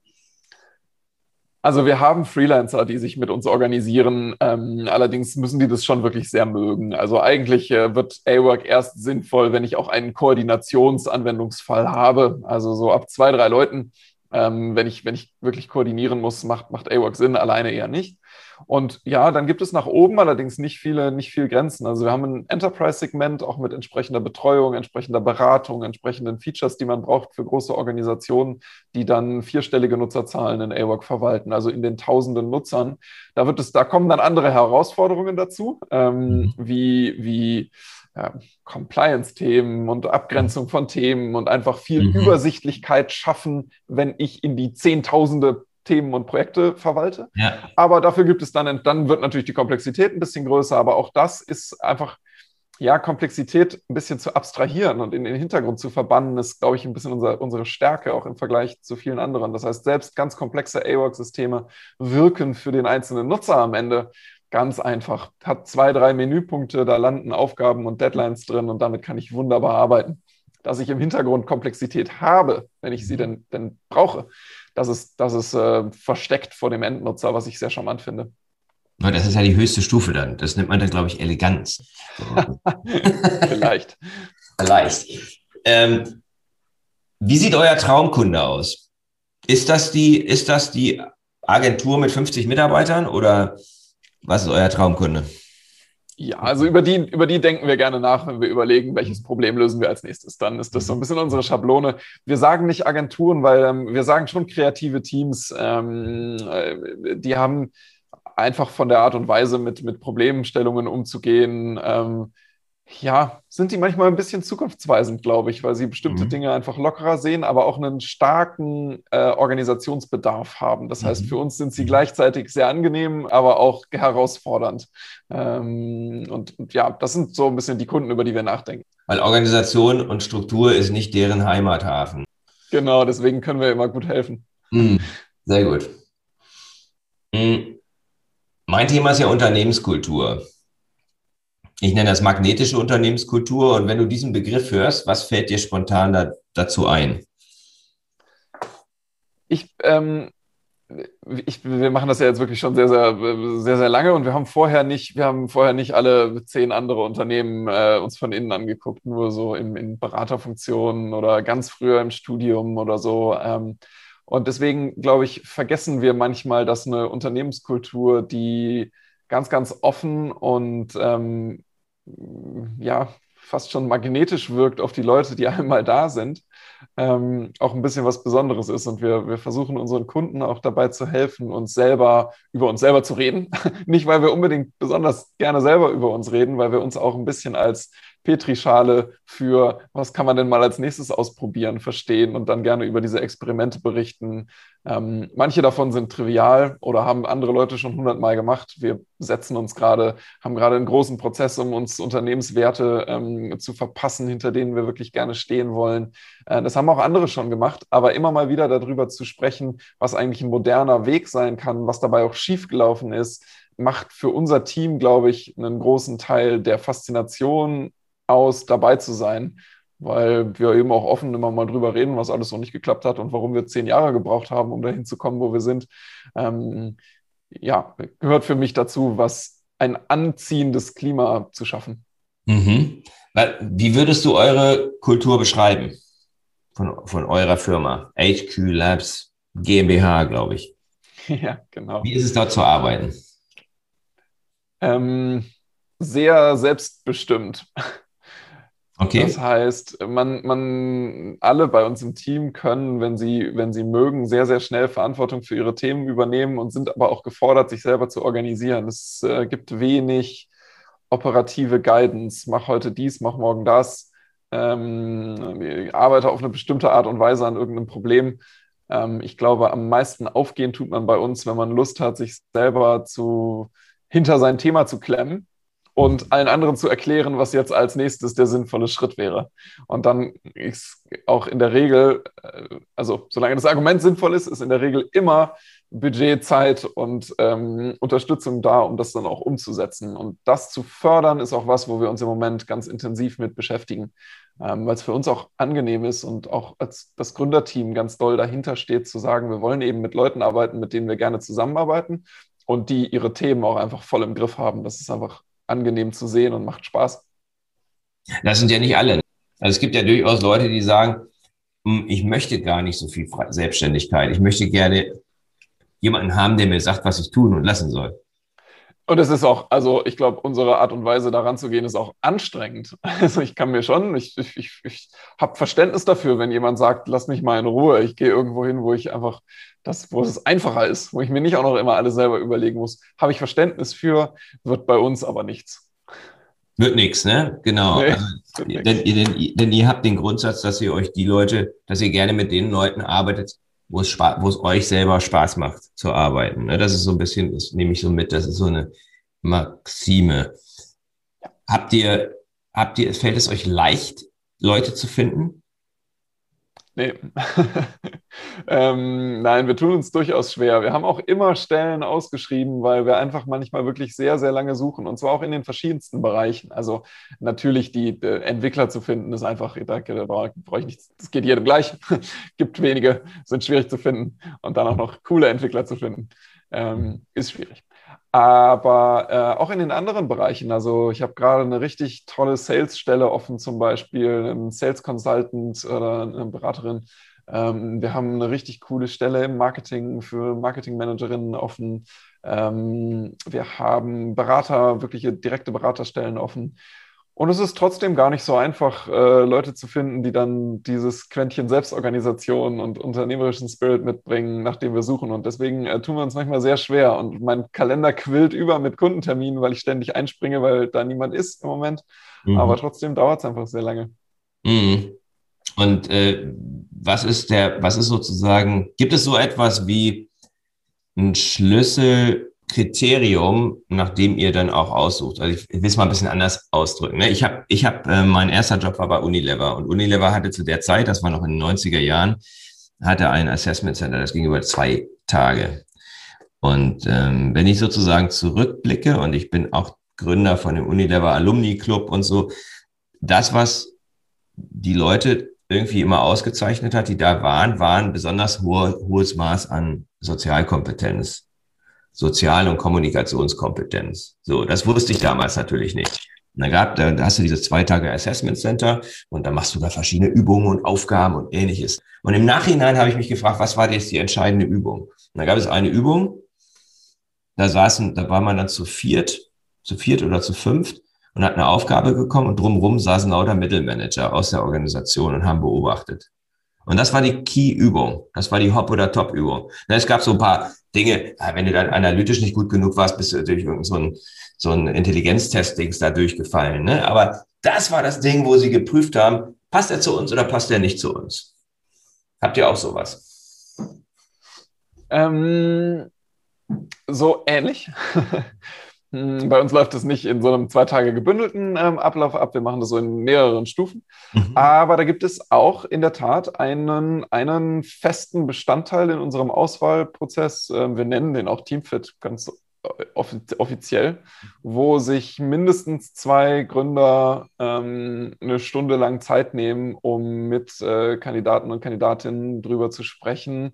Also wir haben Freelancer, die sich mit uns organisieren. Ähm, allerdings müssen die das schon wirklich sehr mögen. Also eigentlich äh, wird A-Work erst sinnvoll, wenn ich auch einen Koordinationsanwendungsfall habe. Also so ab zwei, drei Leuten. Ähm, wenn, ich, wenn ich wirklich koordinieren muss, macht, macht A-Work Sinn, alleine eher nicht. Und ja, dann gibt es nach oben allerdings nicht viele, nicht viel Grenzen. Also wir haben ein Enterprise-Segment auch mit entsprechender Betreuung, entsprechender Beratung, entsprechenden Features, die man braucht für große Organisationen, die dann vierstellige Nutzerzahlen in AWOC verwalten, also in den tausenden Nutzern. Da wird es, da kommen dann andere Herausforderungen dazu, ähm, mhm. wie, wie ja, Compliance-Themen und Abgrenzung von Themen und einfach viel mhm. Übersichtlichkeit schaffen, wenn ich in die Zehntausende Themen und Projekte verwalte. Ja. Aber dafür gibt es dann, dann wird natürlich die Komplexität ein bisschen größer, aber auch das ist einfach, ja, Komplexität ein bisschen zu abstrahieren und in den Hintergrund zu verbannen, ist, glaube ich, ein bisschen unser, unsere Stärke auch im Vergleich zu vielen anderen. Das heißt, selbst ganz komplexe AWOC-Systeme wirken für den einzelnen Nutzer am Ende ganz einfach. Hat zwei, drei Menüpunkte, da landen Aufgaben und Deadlines drin und damit kann ich wunderbar arbeiten. Dass ich im Hintergrund Komplexität habe, wenn ich sie mhm. denn, denn brauche, das ist, das ist äh, versteckt vor dem Endnutzer, was ich sehr charmant finde. Das ist ja die höchste Stufe dann. Das nennt man dann, glaube ich, Eleganz. Vielleicht. Vielleicht. Ähm, wie sieht euer Traumkunde aus? Ist das, die, ist das die Agentur mit 50 Mitarbeitern oder was ist euer Traumkunde? Ja, also über die, über die denken wir gerne nach, wenn wir überlegen, welches Problem lösen wir als nächstes. Dann ist das so ein bisschen unsere Schablone. Wir sagen nicht Agenturen, weil ähm, wir sagen schon kreative Teams, ähm, äh, die haben einfach von der Art und Weise mit, mit Problemstellungen umzugehen. Ähm, ja, sind die manchmal ein bisschen zukunftsweisend, glaube ich, weil sie bestimmte mhm. Dinge einfach lockerer sehen, aber auch einen starken äh, Organisationsbedarf haben. Das mhm. heißt, für uns sind sie gleichzeitig sehr angenehm, aber auch herausfordernd. Ähm, und, und, ja, das sind so ein bisschen die Kunden, über die wir nachdenken. Weil Organisation und Struktur ist nicht deren Heimathafen. Genau, deswegen können wir immer gut helfen. Mhm. Sehr gut. Mhm. Mein Thema ist ja Unternehmenskultur. Ich nenne das magnetische Unternehmenskultur. Und wenn du diesen Begriff hörst, was fällt dir spontan da, dazu ein? Ich, ähm, ich, wir machen das ja jetzt wirklich schon sehr, sehr, sehr, sehr lange und wir haben vorher nicht, wir haben vorher nicht alle zehn andere Unternehmen äh, uns von innen angeguckt, nur so in, in Beraterfunktionen oder ganz früher im Studium oder so. Ähm, und deswegen, glaube ich, vergessen wir manchmal, dass eine Unternehmenskultur, die ganz, ganz offen und ähm, ja, fast schon magnetisch wirkt auf die Leute, die einmal da sind, ähm, auch ein bisschen was Besonderes ist. Und wir, wir versuchen unseren Kunden auch dabei zu helfen, uns selber über uns selber zu reden. Nicht, weil wir unbedingt besonders gerne selber über uns reden, weil wir uns auch ein bisschen als Petrischale für, was kann man denn mal als nächstes ausprobieren, verstehen und dann gerne über diese Experimente berichten. Ähm, manche davon sind trivial oder haben andere Leute schon hundertmal gemacht. Wir setzen uns gerade, haben gerade einen großen Prozess, um uns Unternehmenswerte ähm, zu verpassen, hinter denen wir wirklich gerne stehen wollen. Äh, das haben auch andere schon gemacht, aber immer mal wieder darüber zu sprechen, was eigentlich ein moderner Weg sein kann, was dabei auch schiefgelaufen ist, macht für unser Team, glaube ich, einen großen Teil der Faszination aus, dabei zu sein, weil wir eben auch offen immer mal drüber reden, was alles so nicht geklappt hat und warum wir zehn Jahre gebraucht haben, um dahin zu kommen, wo wir sind. Ähm, ja, gehört für mich dazu, was ein anziehendes Klima zu schaffen. Mhm. Wie würdest du eure Kultur beschreiben von, von eurer Firma? HQ Labs GmbH, glaube ich. Ja, genau. Wie ist es dort zu arbeiten? Ähm, sehr selbstbestimmt. Okay. Das heißt, man, man, alle bei uns im Team können, wenn sie, wenn sie mögen, sehr, sehr schnell Verantwortung für ihre Themen übernehmen und sind aber auch gefordert, sich selber zu organisieren. Es äh, gibt wenig operative Guidance. Mach heute dies, mach morgen das. Ähm, arbeite auf eine bestimmte Art und Weise an irgendeinem Problem. Ähm, ich glaube, am meisten aufgehen tut man bei uns, wenn man Lust hat, sich selber zu, hinter sein Thema zu klemmen und allen anderen zu erklären, was jetzt als nächstes der sinnvolle Schritt wäre. Und dann ist auch in der Regel, äh, also solange das Argument sinnvoll ist, ist in der Regel immer Budget, Zeit und ähm, Unterstützung da, um das dann auch umzusetzen. Und das zu fördern, ist auch was, wo wir uns im Moment ganz intensiv mit beschäftigen, ähm, weil es für uns auch angenehm ist und auch als das Gründerteam ganz doll dahinter steht, zu sagen, wir wollen eben mit Leuten arbeiten, mit denen wir gerne zusammenarbeiten und die ihre Themen auch einfach voll im Griff haben. Das ist einfach angenehm zu sehen und macht Spaß. Das sind ja nicht alle. Also es gibt ja durchaus Leute, die sagen, hm, ich möchte gar nicht so viel Selbstständigkeit. Ich möchte gerne jemanden haben, der mir sagt, was ich tun und lassen soll. Und es ist auch, also ich glaube, unsere Art und Weise daran zu gehen, ist auch anstrengend. Also ich kann mir schon, ich, ich, ich, habe Verständnis dafür, wenn jemand sagt, lass mich mal in Ruhe. Ich gehe irgendwo hin, wo ich einfach das, wo es einfacher ist, wo ich mir nicht auch noch immer alles selber überlegen muss. Habe ich Verständnis für, wird bei uns aber nichts. Wird nichts, ne? Genau. Nee, also, denn, denn, denn, ihr habt den Grundsatz, dass ihr euch die Leute, dass ihr gerne mit den Leuten arbeitet, wo es, wo es euch selber Spaß macht zu arbeiten. Ne? Das ist so ein bisschen, das nehme ich so mit, das ist so eine Maxime. Habt ihr, habt ihr, fällt es euch leicht, Leute zu finden? Nee. ähm, nein, wir tun uns durchaus schwer. Wir haben auch immer Stellen ausgeschrieben, weil wir einfach manchmal wirklich sehr, sehr lange suchen und zwar auch in den verschiedensten Bereichen. Also natürlich die, die Entwickler zu finden, ist einfach, da, da brauche ich nichts, das geht jedem gleich. Gibt wenige, sind schwierig zu finden und dann auch noch coole Entwickler zu finden, ähm, ist schwierig. Aber äh, auch in den anderen Bereichen. Also ich habe gerade eine richtig tolle Sales-Stelle offen, zum Beispiel ein Sales Consultant oder eine Beraterin. Ähm, wir haben eine richtig coole Stelle im Marketing für Marketingmanagerinnen offen. Ähm, wir haben Berater, wirkliche direkte Beraterstellen offen. Und es ist trotzdem gar nicht so einfach, äh, Leute zu finden, die dann dieses Quäntchen Selbstorganisation und unternehmerischen Spirit mitbringen, nach dem wir suchen. Und deswegen äh, tun wir uns manchmal sehr schwer. Und mein Kalender quillt über mit Kundenterminen, weil ich ständig einspringe, weil da niemand ist im Moment. Mhm. Aber trotzdem dauert es einfach sehr lange. Mhm. Und äh, was ist der, was ist sozusagen, gibt es so etwas wie ein Schlüssel Kriterium, nach dem ihr dann auch aussucht. Also ich will es mal ein bisschen anders ausdrücken. Ne? Ich habe, ich hab, äh, mein erster Job war bei Unilever und Unilever hatte zu der Zeit, das war noch in den 90er Jahren, hatte ein Assessment Center, das ging über zwei Tage. Und ähm, wenn ich sozusagen zurückblicke und ich bin auch Gründer von dem Unilever Alumni Club und so, das, was die Leute irgendwie immer ausgezeichnet hat, die da waren, waren besonders hohe, hohes Maß an Sozialkompetenz Sozial- und Kommunikationskompetenz. So, das wusste ich damals natürlich nicht. Und dann gab, da hast du dieses zwei Tage Assessment Center und da machst du da verschiedene Übungen und Aufgaben und ähnliches. Und im Nachhinein habe ich mich gefragt, was war jetzt die entscheidende Übung? Und da gab es eine Übung, da saßen, da war man dann zu viert, zu viert oder zu fünft und hat eine Aufgabe bekommen und drumherum saßen lauter Mittelmanager aus der Organisation und haben beobachtet. Und das war die Key-Übung. Das war die Hop- oder Top-Übung. Es gab so ein paar Dinge, wenn du dann analytisch nicht gut genug warst, bist du durch irgendein so ein, so ein Intelligenztestings da durchgefallen. Ne? Aber das war das Ding, wo sie geprüft haben, passt er zu uns oder passt er nicht zu uns? Habt ihr auch sowas? Ähm, so ähnlich. Hm, bei uns läuft es nicht in so einem zwei Tage gebündelten ähm, Ablauf ab. Wir machen das so in mehreren Stufen. Mhm. Aber da gibt es auch in der Tat einen, einen festen Bestandteil in unserem Auswahlprozess. Ähm, wir nennen den auch Teamfit ganz offiziell, wo sich mindestens zwei Gründer ähm, eine Stunde lang Zeit nehmen, um mit äh, Kandidaten und Kandidatinnen drüber zu sprechen,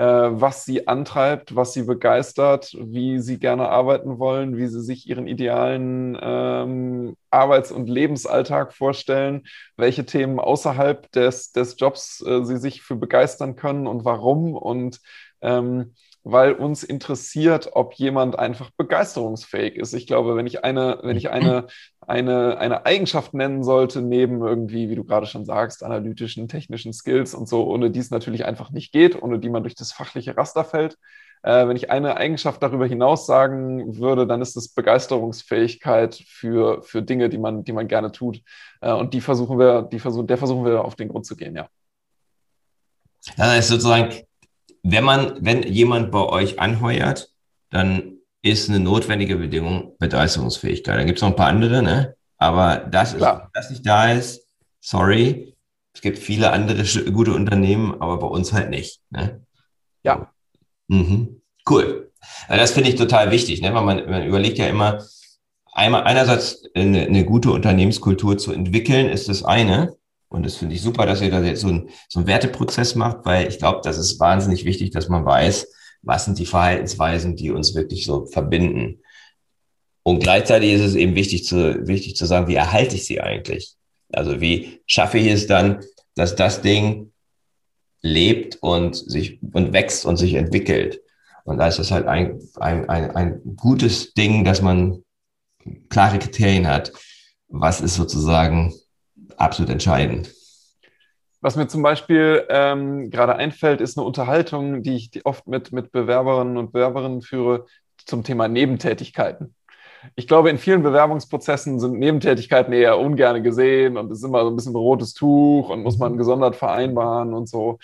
was sie antreibt, was sie begeistert, wie sie gerne arbeiten wollen, wie sie sich ihren idealen ähm, Arbeits- und Lebensalltag vorstellen, welche Themen außerhalb des, des Jobs äh, sie sich für begeistern können und warum und ähm, weil uns interessiert, ob jemand einfach begeisterungsfähig ist. Ich glaube, wenn ich eine, wenn ich eine, eine, eine Eigenschaft nennen sollte, neben irgendwie, wie du gerade schon sagst, analytischen, technischen Skills und so, ohne die es natürlich einfach nicht geht, ohne die man durch das fachliche Raster fällt. Äh, wenn ich eine Eigenschaft darüber hinaus sagen würde, dann ist es Begeisterungsfähigkeit für, für Dinge, die man, die man gerne tut. Äh, und die versuchen wir, die versuchen, der versuchen wir auf den Grund zu gehen, ja. Das ist sozusagen wenn man, wenn jemand bei euch anheuert, dann ist eine notwendige Bedingung Begeisterungsfähigkeit. Da gibt es noch ein paar andere, ne? Aber das ist, das nicht da ist, sorry. Es gibt viele andere gute Unternehmen, aber bei uns halt nicht. Ne? Ja. Mhm. Cool. Das finde ich total wichtig, ne? weil man, man überlegt ja immer, einmal einerseits eine, eine gute Unternehmenskultur zu entwickeln, ist das eine. Und das finde ich super, dass ihr da jetzt so, ein, so einen Werteprozess macht, weil ich glaube, das ist wahnsinnig wichtig, dass man weiß, was sind die Verhaltensweisen, die uns wirklich so verbinden. Und gleichzeitig ist es eben wichtig zu, wichtig zu sagen, wie erhalte ich sie eigentlich? Also wie schaffe ich es dann, dass das Ding lebt und sich und wächst und sich entwickelt? Und da ist es halt ein, ein, ein, ein gutes Ding, dass man klare Kriterien hat. Was ist sozusagen absolut entscheidend? Was mir zum Beispiel ähm, gerade einfällt, ist eine Unterhaltung, die ich oft mit, mit Bewerberinnen und Bewerberinnen führe zum Thema Nebentätigkeiten. Ich glaube, in vielen Bewerbungsprozessen sind Nebentätigkeiten eher ungern gesehen und es ist immer so ein bisschen rotes Tuch und muss man gesondert vereinbaren und so.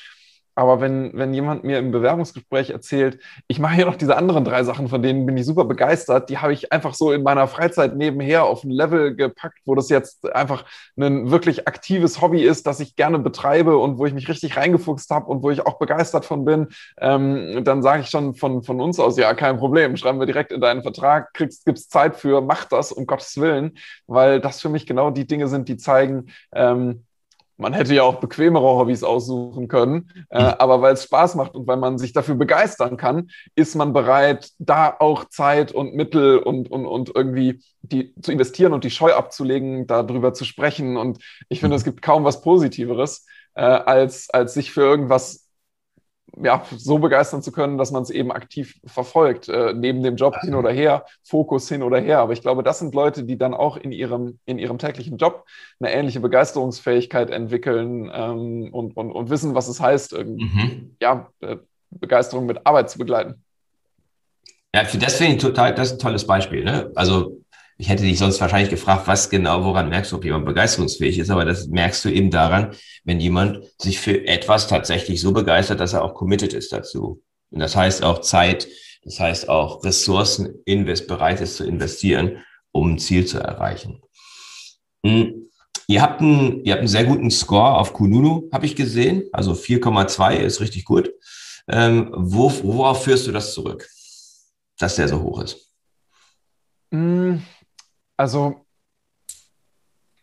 Aber wenn, wenn jemand mir im Bewerbungsgespräch erzählt, ich mache hier noch diese anderen drei Sachen, von denen bin ich super begeistert, die habe ich einfach so in meiner Freizeit nebenher auf ein Level gepackt, wo das jetzt einfach ein wirklich aktives Hobby ist, das ich gerne betreibe und wo ich mich richtig reingefuchst habe und wo ich auch begeistert von bin, ähm, dann sage ich schon von, von uns aus, ja, kein Problem, schreiben wir direkt in deinen Vertrag, kriegst, gibt's Zeit für, mach das, um Gottes Willen, weil das für mich genau die Dinge sind, die zeigen, ähm, man hätte ja auch bequemere Hobbys aussuchen können, äh, hm. aber weil es Spaß macht und weil man sich dafür begeistern kann, ist man bereit, da auch Zeit und Mittel und, und, und irgendwie die zu investieren und die Scheu abzulegen, darüber zu sprechen. Und ich finde, es gibt kaum was Positiveres, äh, als, als sich für irgendwas ja, so begeistern zu können, dass man es eben aktiv verfolgt, äh, neben dem Job hin oder her, Fokus hin oder her. Aber ich glaube, das sind Leute, die dann auch in ihrem, in ihrem täglichen Job eine ähnliche Begeisterungsfähigkeit entwickeln ähm, und, und, und wissen, was es heißt, mhm. ja, äh, Begeisterung mit Arbeit zu begleiten. Ja, das finde ich total, das ist ein tolles Beispiel. Ne? Also ich hätte dich sonst wahrscheinlich gefragt, was genau, woran merkst du, ob jemand begeisterungsfähig ist, aber das merkst du eben daran, wenn jemand sich für etwas tatsächlich so begeistert, dass er auch committed ist dazu. Und das heißt auch Zeit, das heißt auch Ressourcen invest, bereit ist zu investieren, um ein Ziel zu erreichen. Hm. Ihr habt einen, ihr habt einen sehr guten Score auf Kununu, habe ich gesehen. Also 4,2 ist richtig gut. Ähm, wo, worauf führst du das zurück, dass der so hoch ist? Hm. Also,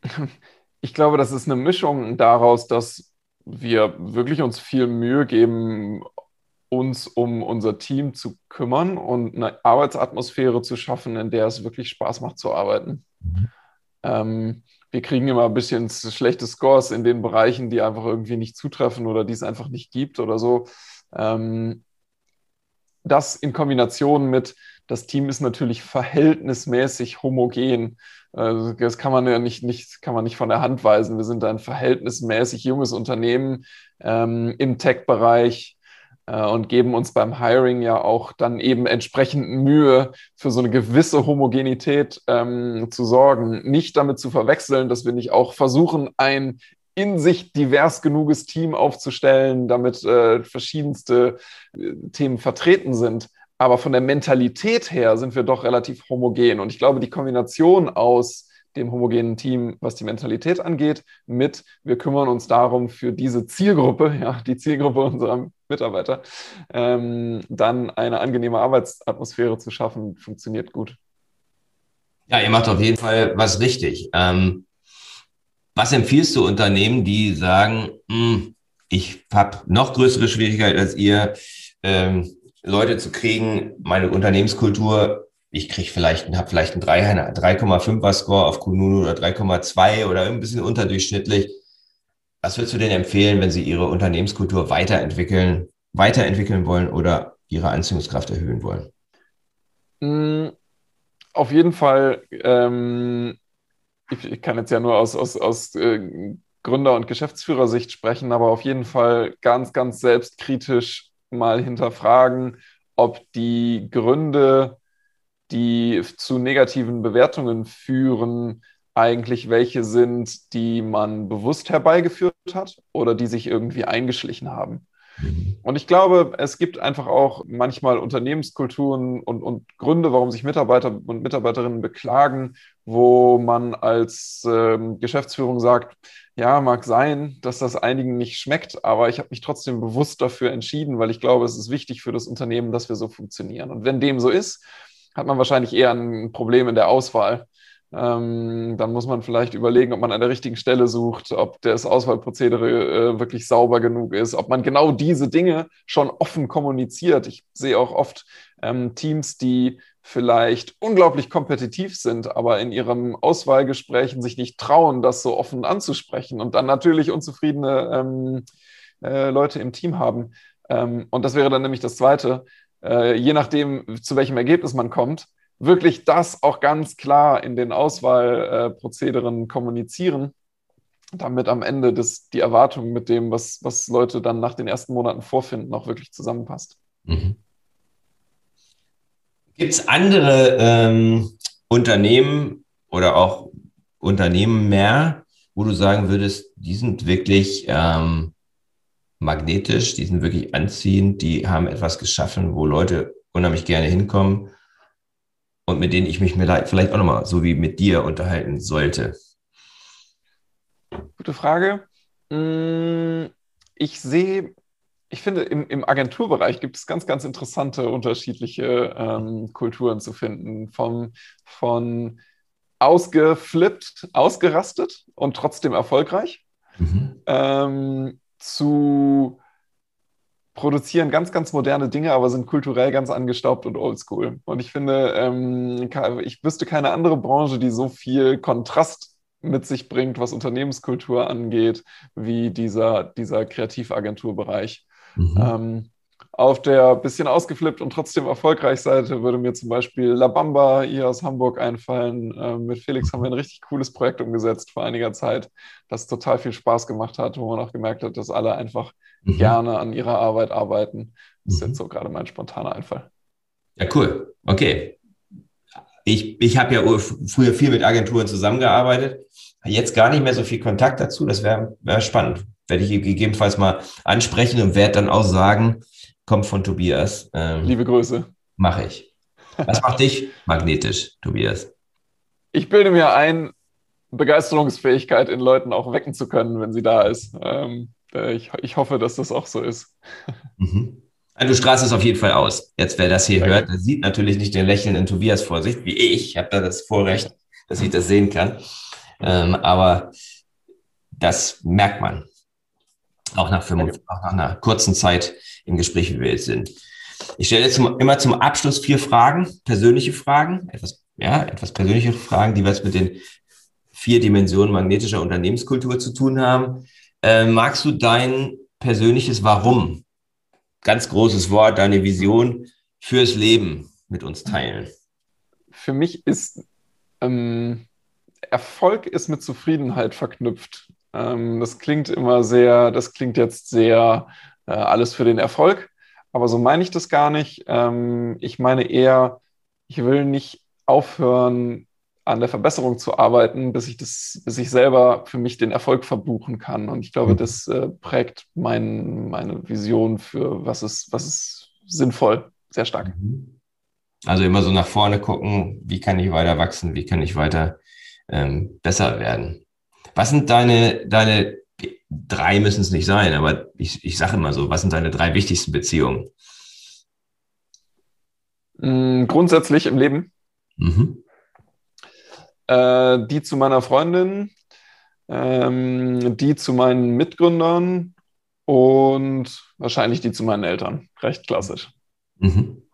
ich glaube, das ist eine Mischung daraus, dass wir wirklich uns viel Mühe geben, uns um unser Team zu kümmern und eine Arbeitsatmosphäre zu schaffen, in der es wirklich Spaß macht zu arbeiten. Mhm. Ähm, wir kriegen immer ein bisschen schlechte Scores in den Bereichen, die einfach irgendwie nicht zutreffen oder die es einfach nicht gibt oder so. Ähm, das in Kombination mit, das Team ist natürlich verhältnismäßig homogen. Also das kann man ja nicht, nicht, kann man nicht von der Hand weisen. Wir sind ein verhältnismäßig junges Unternehmen ähm, im Tech-Bereich äh, und geben uns beim Hiring ja auch dann eben entsprechend Mühe, für so eine gewisse Homogenität ähm, zu sorgen. Nicht damit zu verwechseln, dass wir nicht auch versuchen, ein in sich divers genuges Team aufzustellen, damit äh, verschiedenste äh, Themen vertreten sind. Aber von der Mentalität her sind wir doch relativ homogen. Und ich glaube, die Kombination aus dem homogenen Team, was die Mentalität angeht, mit wir kümmern uns darum, für diese Zielgruppe, ja, die Zielgruppe unserer Mitarbeiter, ähm, dann eine angenehme Arbeitsatmosphäre zu schaffen, funktioniert gut. Ja, ihr macht auf jeden Fall was richtig. Ähm, was empfiehlst du Unternehmen, die sagen, hm, ich habe noch größere Schwierigkeiten als ihr, ähm, Leute zu kriegen, meine Unternehmenskultur, ich kriege vielleicht, habe vielleicht einen 3,5er Score auf Kununu oder 3,2 oder ein bisschen unterdurchschnittlich. Was würdest du denn empfehlen, wenn sie ihre Unternehmenskultur weiterentwickeln, weiterentwickeln wollen oder ihre Anziehungskraft erhöhen wollen? Mm, auf jeden Fall, ähm, ich, ich, kann jetzt ja nur aus, aus, aus äh, Gründer- und Geschäftsführersicht sprechen, aber auf jeden Fall ganz, ganz selbstkritisch mal hinterfragen, ob die Gründe, die zu negativen Bewertungen führen, eigentlich welche sind, die man bewusst herbeigeführt hat oder die sich irgendwie eingeschlichen haben. Mhm. Und ich glaube, es gibt einfach auch manchmal Unternehmenskulturen und, und Gründe, warum sich Mitarbeiter und Mitarbeiterinnen beklagen, wo man als ähm, Geschäftsführung sagt, ja, mag sein, dass das einigen nicht schmeckt, aber ich habe mich trotzdem bewusst dafür entschieden, weil ich glaube, es ist wichtig für das Unternehmen, dass wir so funktionieren. Und wenn dem so ist, hat man wahrscheinlich eher ein Problem in der Auswahl. Ähm, dann muss man vielleicht überlegen, ob man an der richtigen Stelle sucht, ob das Auswahlprozedere äh, wirklich sauber genug ist, ob man genau diese Dinge schon offen kommuniziert. Ich sehe auch oft ähm, Teams, die vielleicht unglaublich kompetitiv sind, aber in ihren Auswahlgesprächen sich nicht trauen, das so offen anzusprechen und dann natürlich unzufriedene ähm, äh, Leute im Team haben. Ähm, und das wäre dann nämlich das Zweite. Äh, je nachdem, zu welchem Ergebnis man kommt, wirklich das auch ganz klar in den Auswahlprozederen kommunizieren, damit am Ende das, die Erwartung mit dem, was, was Leute dann nach den ersten Monaten vorfinden, auch wirklich zusammenpasst. Mhm. Gibt es andere ähm, Unternehmen oder auch Unternehmen mehr, wo du sagen würdest, die sind wirklich ähm, magnetisch, die sind wirklich anziehend, die haben etwas geschaffen, wo Leute unheimlich gerne hinkommen und mit denen ich mich vielleicht auch nochmal so wie mit dir unterhalten sollte? Gute Frage. Mm, ich sehe ich finde, im, im, Agenturbereich gibt es ganz, ganz interessante unterschiedliche ähm, Kulturen zu finden. Vom, von ausgeflippt, ausgerastet und trotzdem erfolgreich mhm. ähm, zu produzieren ganz, ganz moderne Dinge, aber sind kulturell ganz angestaubt und oldschool. Und ich finde, ähm, ich wüsste keine andere Branche, die so viel Kontrast mit sich bringt, was Unternehmenskultur angeht, wie dieser, dieser Kreativagenturbereich. Mhm. Ähm, auf der bisschen ausgeflippt und trotzdem erfolgreich Seite würde mir zum Beispiel La Bamba hier aus Hamburg einfallen. Ähm, mit Felix haben wir ein richtig cooles Projekt umgesetzt vor einiger Zeit, das total viel Spaß gemacht hat, wo man auch gemerkt hat, dass alle einfach mhm. gerne an ihrer Arbeit arbeiten. Das ist mhm. jetzt so gerade mein spontaner Einfall. Ja, cool. Okay. Ich, ich habe ja früher viel mit Agenturen zusammengearbeitet, jetzt gar nicht mehr so viel Kontakt dazu. Das wäre wär spannend werde ich gegebenenfalls mal ansprechen und werde dann auch sagen, kommt von Tobias. Ähm, Liebe Grüße. Mache ich. Was macht dich magnetisch, Tobias? Ich bilde mir ein, Begeisterungsfähigkeit in Leuten auch wecken zu können, wenn sie da ist. Ähm, äh, ich, ich hoffe, dass das auch so ist. Mhm. Also du strahlst es auf jeden Fall aus. Jetzt, wer das hier Danke. hört, der sieht natürlich nicht den lächelnden Tobias vor sich, wie ich. Ich habe da das Vorrecht, dass ich das sehen kann. Ähm, aber das merkt man. Auch nach, 5, auch nach einer kurzen Zeit im Gespräch, wie wir jetzt sind. Ich stelle jetzt immer zum Abschluss vier Fragen, persönliche Fragen, etwas, ja, etwas persönliche Fragen, die was mit den vier Dimensionen magnetischer Unternehmenskultur zu tun haben. Äh, magst du dein persönliches Warum, ganz großes Wort, deine Vision fürs Leben mit uns teilen? Für mich ist ähm, Erfolg ist mit Zufriedenheit verknüpft. Ähm, das klingt immer sehr, das klingt jetzt sehr äh, alles für den Erfolg, aber so meine ich das gar nicht. Ähm, ich meine eher, ich will nicht aufhören, an der Verbesserung zu arbeiten, bis ich das, bis ich selber für mich den Erfolg verbuchen kann. Und ich glaube, mhm. das äh, prägt mein, meine Vision für was ist, was ist sinnvoll, sehr stark. Mhm. Also immer so nach vorne gucken, wie kann ich weiter wachsen, wie kann ich weiter ähm, besser werden. Was sind deine, deine, drei müssen es nicht sein, aber ich, ich sage immer so, was sind deine drei wichtigsten Beziehungen? Mm, grundsätzlich im Leben. Mhm. Äh, die zu meiner Freundin, ähm, die zu meinen Mitgründern und wahrscheinlich die zu meinen Eltern. Recht klassisch. Mhm.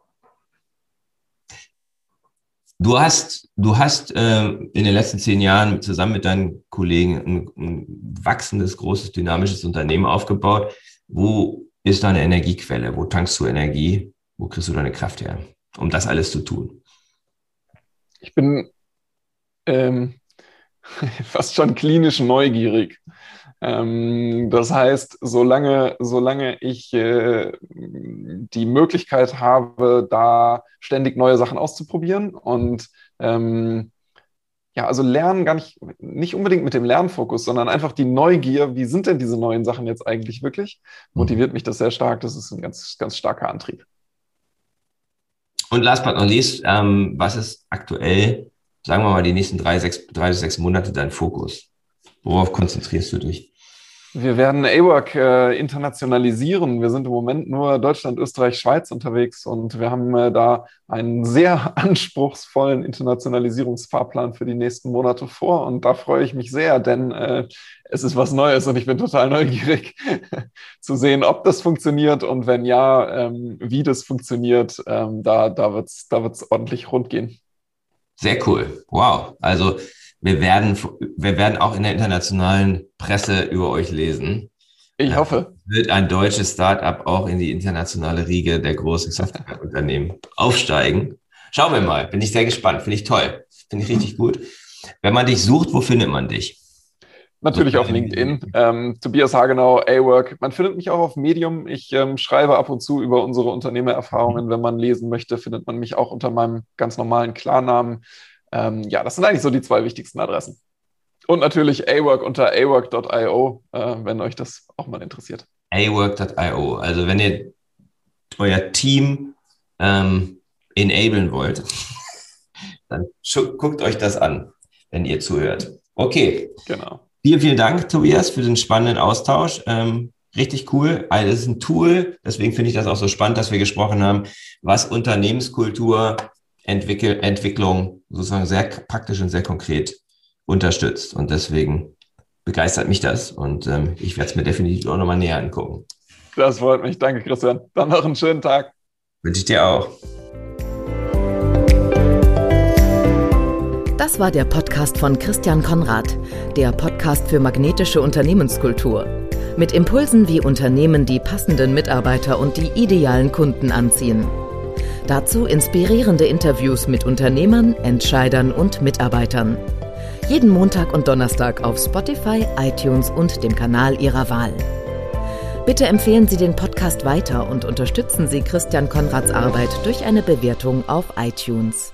Du hast, du hast äh, in den letzten zehn Jahren zusammen mit deinen Kollegen ein, ein, wachsendes, großes, dynamisches Unternehmen aufgebaut. Wo ist deine Energiequelle? Wo tankst du Energie? Wo kriegst du deine Kraft her, um das alles zu tun? Ich bin ähm, fast schon klinisch neugierig. Ähm, das heißt, solange, solange ich äh, die Möglichkeit habe, da ständig neue Sachen auszuprobieren und ähm, ja, also Lernen gar nicht, nicht unbedingt mit dem Lernfokus, sondern einfach die Neugier, wie sind denn diese neuen Sachen jetzt eigentlich wirklich, motiviert mich das sehr stark. Das ist ein ganz, ganz starker Antrieb. Und last but not least, ähm, was ist aktuell, sagen wir mal, die nächsten drei, sechs, drei bis sechs Monate dein Fokus? Worauf konzentrierst du dich? Wir werden AWORK äh, internationalisieren. Wir sind im Moment nur Deutschland, Österreich, Schweiz unterwegs und wir haben äh, da einen sehr anspruchsvollen Internationalisierungsfahrplan für die nächsten Monate vor und da freue ich mich sehr, denn äh, es ist was Neues und ich bin total neugierig zu sehen, ob das funktioniert und wenn ja, ähm, wie das funktioniert. Ähm, da da wird es da wird's ordentlich rund gehen. Sehr cool. Wow. Also wir werden, wir werden auch in der internationalen Presse über euch lesen. Ich hoffe. Wird ein deutsches Startup auch in die internationale Riege der großen Softwareunternehmen aufsteigen? Schauen wir mal. Bin ich sehr gespannt. Finde ich toll. Finde ich richtig gut. Wenn man dich sucht, wo findet man dich? Natürlich auf LinkedIn. Ähm, Tobias Hagenau, A-Work. Man findet mich auch auf Medium. Ich ähm, schreibe ab und zu über unsere Unternehmererfahrungen. Wenn man lesen möchte, findet man mich auch unter meinem ganz normalen Klarnamen. Ähm, ja, das sind eigentlich so die zwei wichtigsten Adressen. Und natürlich AWork unter awork.io, äh, wenn euch das auch mal interessiert. awork.io. Also wenn ihr euer Team ähm, enablen wollt, dann guckt euch das an, wenn ihr zuhört. Okay. Genau. Vielen, vielen Dank, Tobias, für den spannenden Austausch. Ähm, richtig cool. Also, das ist ein Tool, deswegen finde ich das auch so spannend, dass wir gesprochen haben, was Unternehmenskultur Entwickel Entwicklung sozusagen sehr praktisch und sehr konkret unterstützt. Und deswegen begeistert mich das. Und ähm, ich werde es mir definitiv auch nochmal näher angucken. Das freut mich. Danke, Christian. Dann noch einen schönen Tag. Wünsche ich dir auch. Das war der Podcast von Christian Konrad, der Podcast für magnetische Unternehmenskultur. Mit Impulsen, wie Unternehmen die passenden Mitarbeiter und die idealen Kunden anziehen. Dazu inspirierende Interviews mit Unternehmern, Entscheidern und Mitarbeitern. Jeden Montag und Donnerstag auf Spotify, iTunes und dem Kanal Ihrer Wahl. Bitte empfehlen Sie den Podcast weiter und unterstützen Sie Christian Konrads Arbeit durch eine Bewertung auf iTunes.